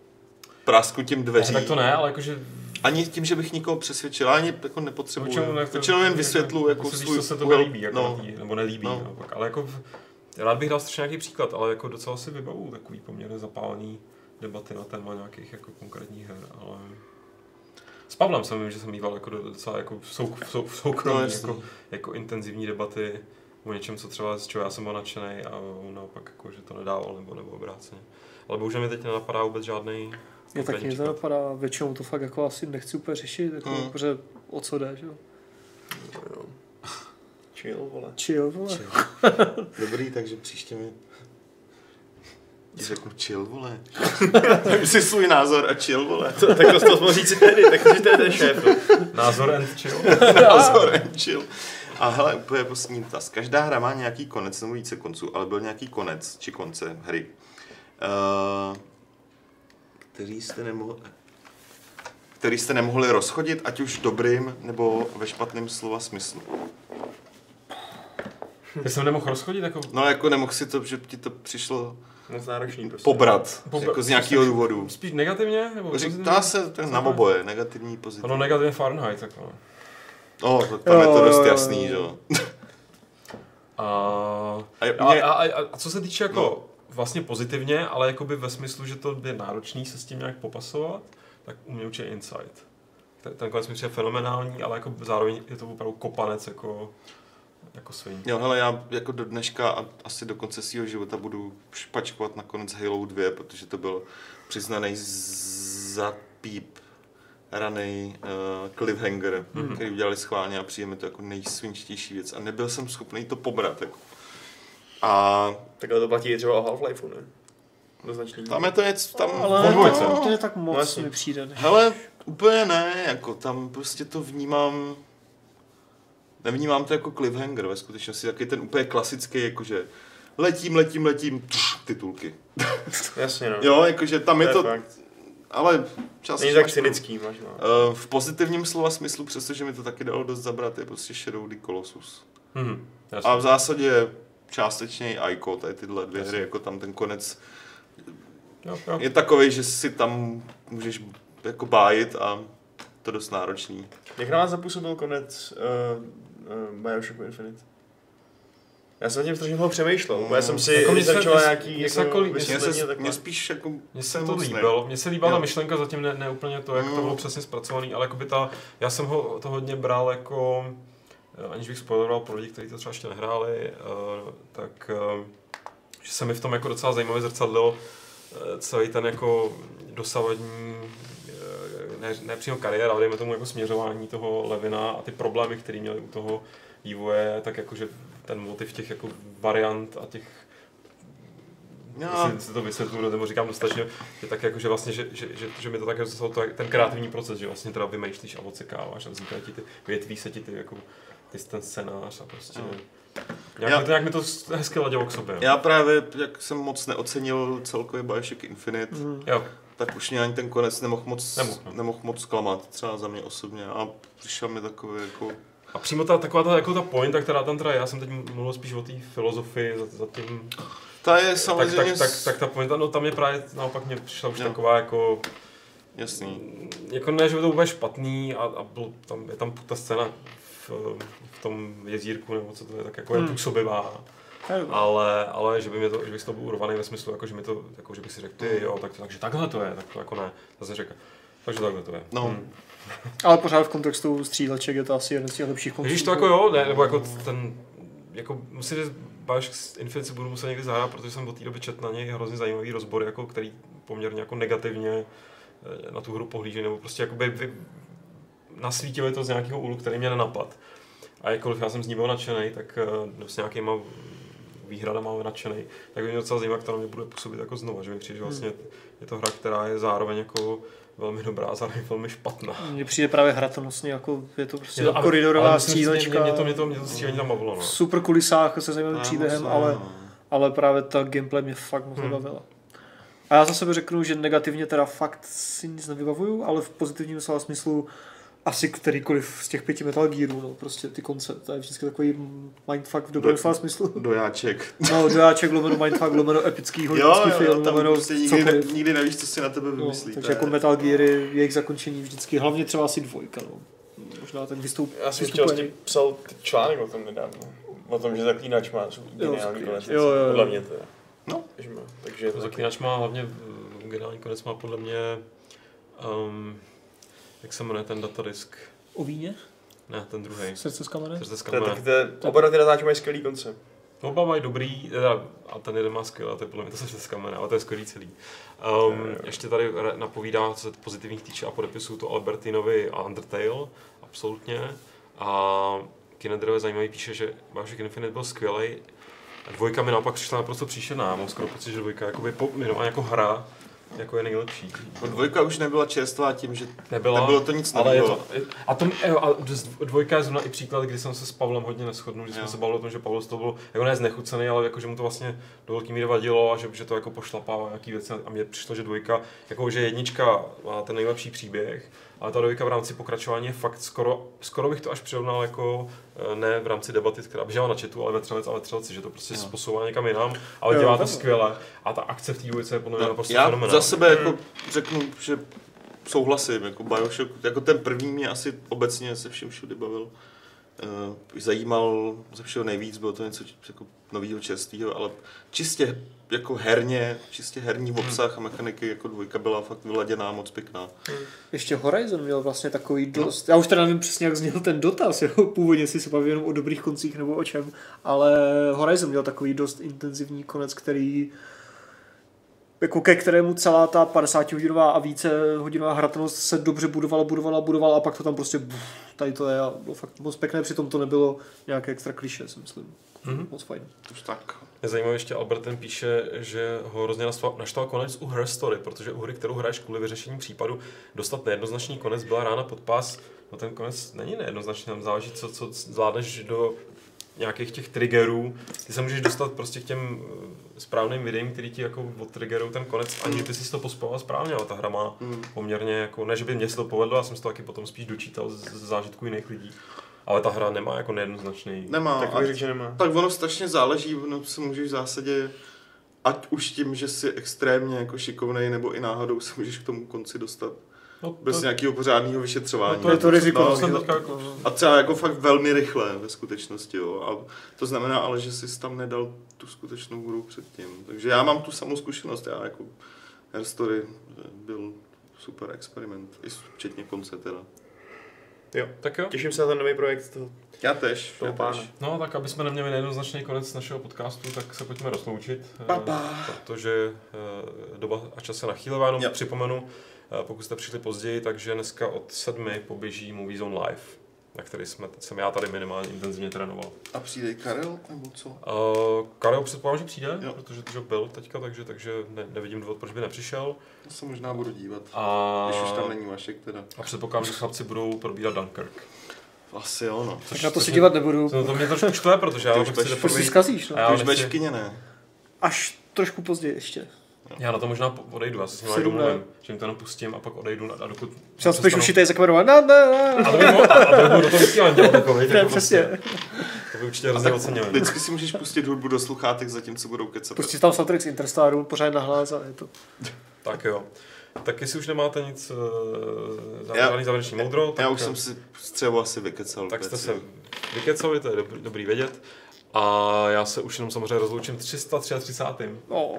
prasknutím dveří. Tak to ne, ale jakože Ani tím, že bych nikoho přesvědčil, ani jako nepotřebuji. Většinou, ne, Většinou jen vysvětlu jako svůj, svůj co se to úhel- líbí, jako no. tý, nebo nelíbí. No. No. Naopak. Ale jako, v- rád bych dal strašně nějaký příklad, ale jako docela si vybavu takový poměrně zapálený debaty na téma nějakých jako konkrétních her, ale s Pavlem jsem vím, že jsem mýval jako docela jako v, sou, v, sou, v soukromí No, jako, jako, intenzivní debaty o něčem, co třeba z čeho já jsem byl nadšený a on naopak jako, že to nedával nebo, nebo obráceně. Ale bohužel mi teď nenapadá vůbec žádný Mě taky mě to napadá, většinou to fakt jako asi nechci úplně řešit, jako, Mm. protože o co jde, že jo. Jo. Chill, vole. Chill, vole. Dobrý, takže příště mi ti řeknu chill, vole. tak si svůj názor a chill, vole. To, tak to, to mohl říct tedy, tak si to je ten šéf. názor and chill. názor and chill. A hele, úplně poslední dotaz. Každá hra má nějaký konec nebo více konců, ale byl nějaký konec či konce hry, uh, který jste nemohli který jste nemohli rozchodit, ať už dobrým nebo ve špatném slova smyslu. Ty jsem nemohl rozchodit, jako No jako nemohl si to, že ti to přišlo Moc náročný prostě. pobrat, Pobrat. jako z nějakého důvodu. spíš negativně? Nebo Říká se to na oboje, negativní, pozitivní. Ono negativně Fahrenheit, jako. No, tak tam je to Jo, dost jo, jo. jasný, že jo. A, A a, a, a co se týče jako No. vlastně pozitivně, ale jakoby ve smyslu, že to je náročný se s tím nějak popasovat, tak u mě určitě Insight. Ten, ten konec mi přijde fenomenální, ale jako zároveň je to opravdu kopanec jako, jako svým. Jo, hele, já jako do dneška a asi do konce svého života budu špačkovat na konec Halo 2, protože to byl přiznaný za píp raný uh, cliffhanger, mm-hmm. který udělali schválně a přijde mi to jako nejsvinčtější věc a nebyl jsem schopný to pobrat. Jako. A Takhle to platí i třeba o Half-Lifeu, ne? Do značný. tam je to něco, tam Ale to, to je tak moc, jasně. mi přijde. než- Hele, úplně ne, jako tam prostě to vnímám, nevnímám to jako cliffhanger ve skutečnosti, taky ten úplně klasický, jakože letím, letím, letím, tš, titulky. Jasně, no. Jo, jakože tam je je to, fakt. ale čas Není tak cynický možná. Uh, v pozitivním slova smyslu, přestože mi to taky dalo dost zabrat, je prostě Shadow the Colossus. Mhm, A v zásadě částečně i Ico, tady tyhle dvě hry, jako tam ten konec jo, jo. je takový, že si tam můžeš jako bájit a to dost náročný. Jak na vás zapůsobil konec uh, Bioshocku Infinite? Já jsem nad tím strašně dlouho přemýšlel, bo já jsem si Jako mně se- začal se- nějaký se jako, jako a se, mně spíš jako Mně se to líbilo, mně se líbila Jo. ta myšlenka, zatím ne, ne úplně to, jak to Mm. bylo přesně zpracovaný, ale jakoby ta, já jsem ho to hodně bral jako, eh, aniž bych spoileroval pro lidi, kteří to třeba ještě nehráli, eh, tak eh, že se mi v tom jako docela zajímavě zrcadlil eh, celý ten jako dosavadní eh, ne, ne přímo kariéra, ale dejme tomu jako směřování toho Levina a ty problémy, které měli u toho vývoje, tak jakože ten motiv těch jako variant a těch Já, jestli si to vysvětluju, nebo říkám dostatečně, že tak jako, že vlastně, že, že, že, že mi to také zostalo to, ten kreativní proces, že vlastně teda vymýšlíš a odsekáváš a vznikají ti ty, větví se ti ty, jako, ty ten scénář a prostě... Jo. Nějak, Já- mi to, nějak mi to hezky ladilo k sobě. já právě, jak jsem moc neocenil celkově Bioshock Infinite, Mhm. Jo, tak už mě ani ten konec nemohl moc, Nemohl, no. nemohl moc zklamat, třeba za mě osobně. A přišel mi takový jako... a přímo ta, taková ta, jako ta pointa, která tam teda, já jsem teď mluvil spíš o té filozofii, za, za tím, Ta je tak, samozřejmě... tak, tak, tak, ta pointa, no tam je právě naopak mě přišla už Jo. taková jako, Jasný. jako ne, že by to bylo špatný a, a byl, tam, je tam ta scéna v, v tom jezírku, nebo co to je, tak jako je Hmm. působivá. Je dobré. Ale, ale že by mě to, že bych z toho byl urvaný ve smyslu, jako že mi to, jako že bych si řekl, ty jo, tak, takže takhle to je, tak to jako ne. Zase řekl, takže takhle to je. No. Hmm. Ale pořád v kontextu stříleček je to asi jeden z těch lepších konců. Ježíš to jako jo, ne, nebo jako ten, jako musím říct, Bioshock Infinite si budu muset někdy zahrát, protože jsem od té doby četl na něj hrozně zajímavý rozbor, jako který poměrně jako negativně eh, na tu hru pohlíží, nebo prostě jakoby vy, nasvítili to z nějakého úhlu, který mě nenapad. A jakkoliv já jsem z ní byl nadšený, tak eh, no, s nějakýma výhradama nadšený, tak by mě docela zajímá, na mě bude působit jako znova, že mi přijde, že vlastně je to hra, která je zároveň jako velmi dobrá a zároveň velmi špatná. Mně přijde právě hratelnostně, jako je to prostě Je to- ale- koridorová střílečka. Mě, mě, to, mě, to, mě to střílení tam bavilo, no. v super kulisách se zajímavým příběhem, ne, ale, no. ale právě ta gameplay mě fakt moc Hmm. nebavila. A já za sebe řeknu, že negativně teda fakt si nic nevybavuju, ale v pozitivním slova smyslu asi kterýkoliv z těch pěti Metal Gearů, no, prostě ty konce, to je vždycky takový mindfuck v dobrém Do- slova smyslu. Dojáček. No, dojáček, lomeno mindfuck, lomeno epický jo, film, jo, tam lomeno prostě nikdy, ne, nikdy nevíš, co si na tebe No, vymyslí. takže to jako Metal Geary, jejich zakončení vždycky, hlavně třeba asi dvojka, no. Možná ten vystup, Já jsem vlastně psal článek o tom nedávno. O tom, že zaklínač má geniální konec. Jo, jo, jo. Podle mě to je. No. Takže taky. Zaklínač má hlavně, eh, geniální konec má podle mě, um, jak se jmenuje ten datadisk? O víně? Ne, ten druhý. Srdce z kamene? Srdce z je kamene. taky, to je, oba ty natáčí mají skvělý konce. Oba mají dobrý, teda, a ten jeden má skvělý, to je podle mě to se z kamene, ale to je skvělý celý. Um, ještě tady napovídá, co se pozitivních týče a podepisu to Albertinovi a Undertale, absolutně. A Kinedrove je zajímavý, píše, že Bioshock Infinite byl skvělý. A dvojka mi naopak přišla naprosto příšerná. Mám skoro pocit, že dvojka jakoby po, jako hra jako je nejlepší. No, Dvojka už nebyla čerstvá tím, že Nebyla, nebylo to nic ale je to, a to, jo, a dvojka je zrovna i příklad, kdy jsem se s Pavlem hodně neschodnul, když jsme se bavili o tom, že Pavel toho byl jako ne znechucený, ale jako, že mu to vlastně do velký míry vadilo a že, že to jako pošlapává nějaký věci a mně přišlo, že dvojka, jako že jednička má ten nejlepší příběh, ale ta dvojka v rámci pokračování je fakt skoro, skoro bych to až přirovnal jako eh, ne v rámci debaty, která běžela na chatu, ale ve třelec a ve třelci, že to prostě se posouvá někam jinam, ale Jo, dělá to skvěle a ta akce v té dvojce je podle mě No, naprosto já fenomenální. za sebe jako řeknu, že souhlasím, jako Bioshock, jako ten první mě asi obecně se vším všude bavil. Uh, zajímal ze všeho nejvíc, bylo to něco jako nového čerstvého, ale čistě jako herně, čistě herní obsah a mechaniky jako dvojka byla fakt vyladěná, moc pěkná. Ještě Horizon měl vlastně takový dost, já už teda nevím přesně, jak zněl ten dotaz, jo? původně si se bavím jenom o dobrých koncích nebo o čem, ale Horizon měl takový dost intenzivní konec, který jako ke kterému celá ta 50 hodinová a více hodinová hratelnost se dobře budovala, budovala, budovala a pak to tam prostě buf, tady to je a bylo fakt moc pěkné, přitom to nebylo nějaké extra kliše, si myslím. Mhm. Moc fajn. Už tak. Je zajímavé, ještě Alberten píše, že ho hrozně naštval, naštval konec u Her Story, protože u hry, kterou hraješ kvůli vyřešení případu, dostat nejednoznačný konec byla rána pod pás. No ten konec není nejednoznačný, tam záleží, co, co zvládneš do nějakých těch triggerů. Ty se můžeš dostat prostě k těm eh, správným videím, který ti jako odtriggerou ten konec, aniž by si to pospával správně, ale ta hra má Hmm. poměrně jako, ne, že by mě se to povedlo, já jsem si to taky potom spíš dočítal z, z zážitku jiných lidí. Ale ta hra nemá jako nejednoznačný. Nemá. Takový a- řek, že nemá. Tak ono strašně záleží, ono se můžeš v zásadě, ať už tím, že jsi extrémně jako šikovnej, nebo i náhodou se můžeš k tomu konci dostat No, bez to, nějakého pořádného vyšetřování. No To je to riziko. No, no, jsem teďka jako- A třeba jako fakt velmi rychle ve skutečnosti, jo. A to znamená ale, že jsi tam nedal tu skutečnou hru předtím. Takže já mám tu samou zkušenost, já jako Her Story byl super experiment, i včetně konce teda. Jo. tak jo. Těším se na ten nový projekt. To, Já tež, toho já pána. tež. No, tak aby jsme neměli nejednoznačný konec našeho podcastu, tak se pojďme rozloučit. eh, Pa-pa. Protože eh, doba a čas se nachýlila, jenom připomenu, pokud jste přišli později, takže dneska od sedmi poběží Movie Zone Live, na který jsme, jsem já tady minimálně intenzivně trénoval. A přijde i Karel, nebo co? Uh, Karel předpokládám, že přijde, Jo. protože to byl teďka, takže, takže ne, nevidím důvod, proč by nepřišel. To se možná budu dívat. A, Když už tam není Vašek teda. a předpokládám, že chlapci budou probírat Dunkirk. Asi jo, no. Tak na to si dívat nebudu. To, to mě trošku štve, protože já už chci To si zkazíš, no. A já Ty už nechci- ne? Až trošku později ještě. Já na to možná odejdu, já se s domluvím, ne. že jim to jenom pustím a pak odejdu a dokud... Třeba spíš už tady zakamerovat. Ne, ne, ne. A to by bylo, a to by bylo do toho vysílání dělat takový. Ne, přesně. To by určitě hrozně ocenili. Vždycky si můžeš pustit hudbu do sluchátek, zatímco budou kecat. Pustit tam soundtrack z Interstaru, pořád nahlás a je to. Tak jo. Tak jestli už nemáte nic, uh, Já- žádný závěrečný moudro, tak, Já už jsem si střevo asi vykecal. tak jste se vykecali, to je dobrý, dobrý vědět. A já se už jenom samozřejmě rozloučím 333. Oh.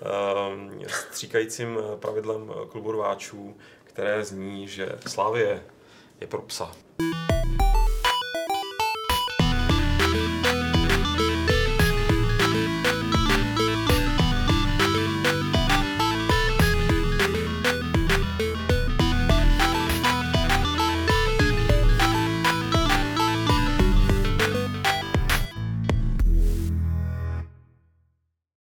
Um, stříkajícím eh, pravidlem eh, klubu rváčů, které zní, že Slávie je pro psa.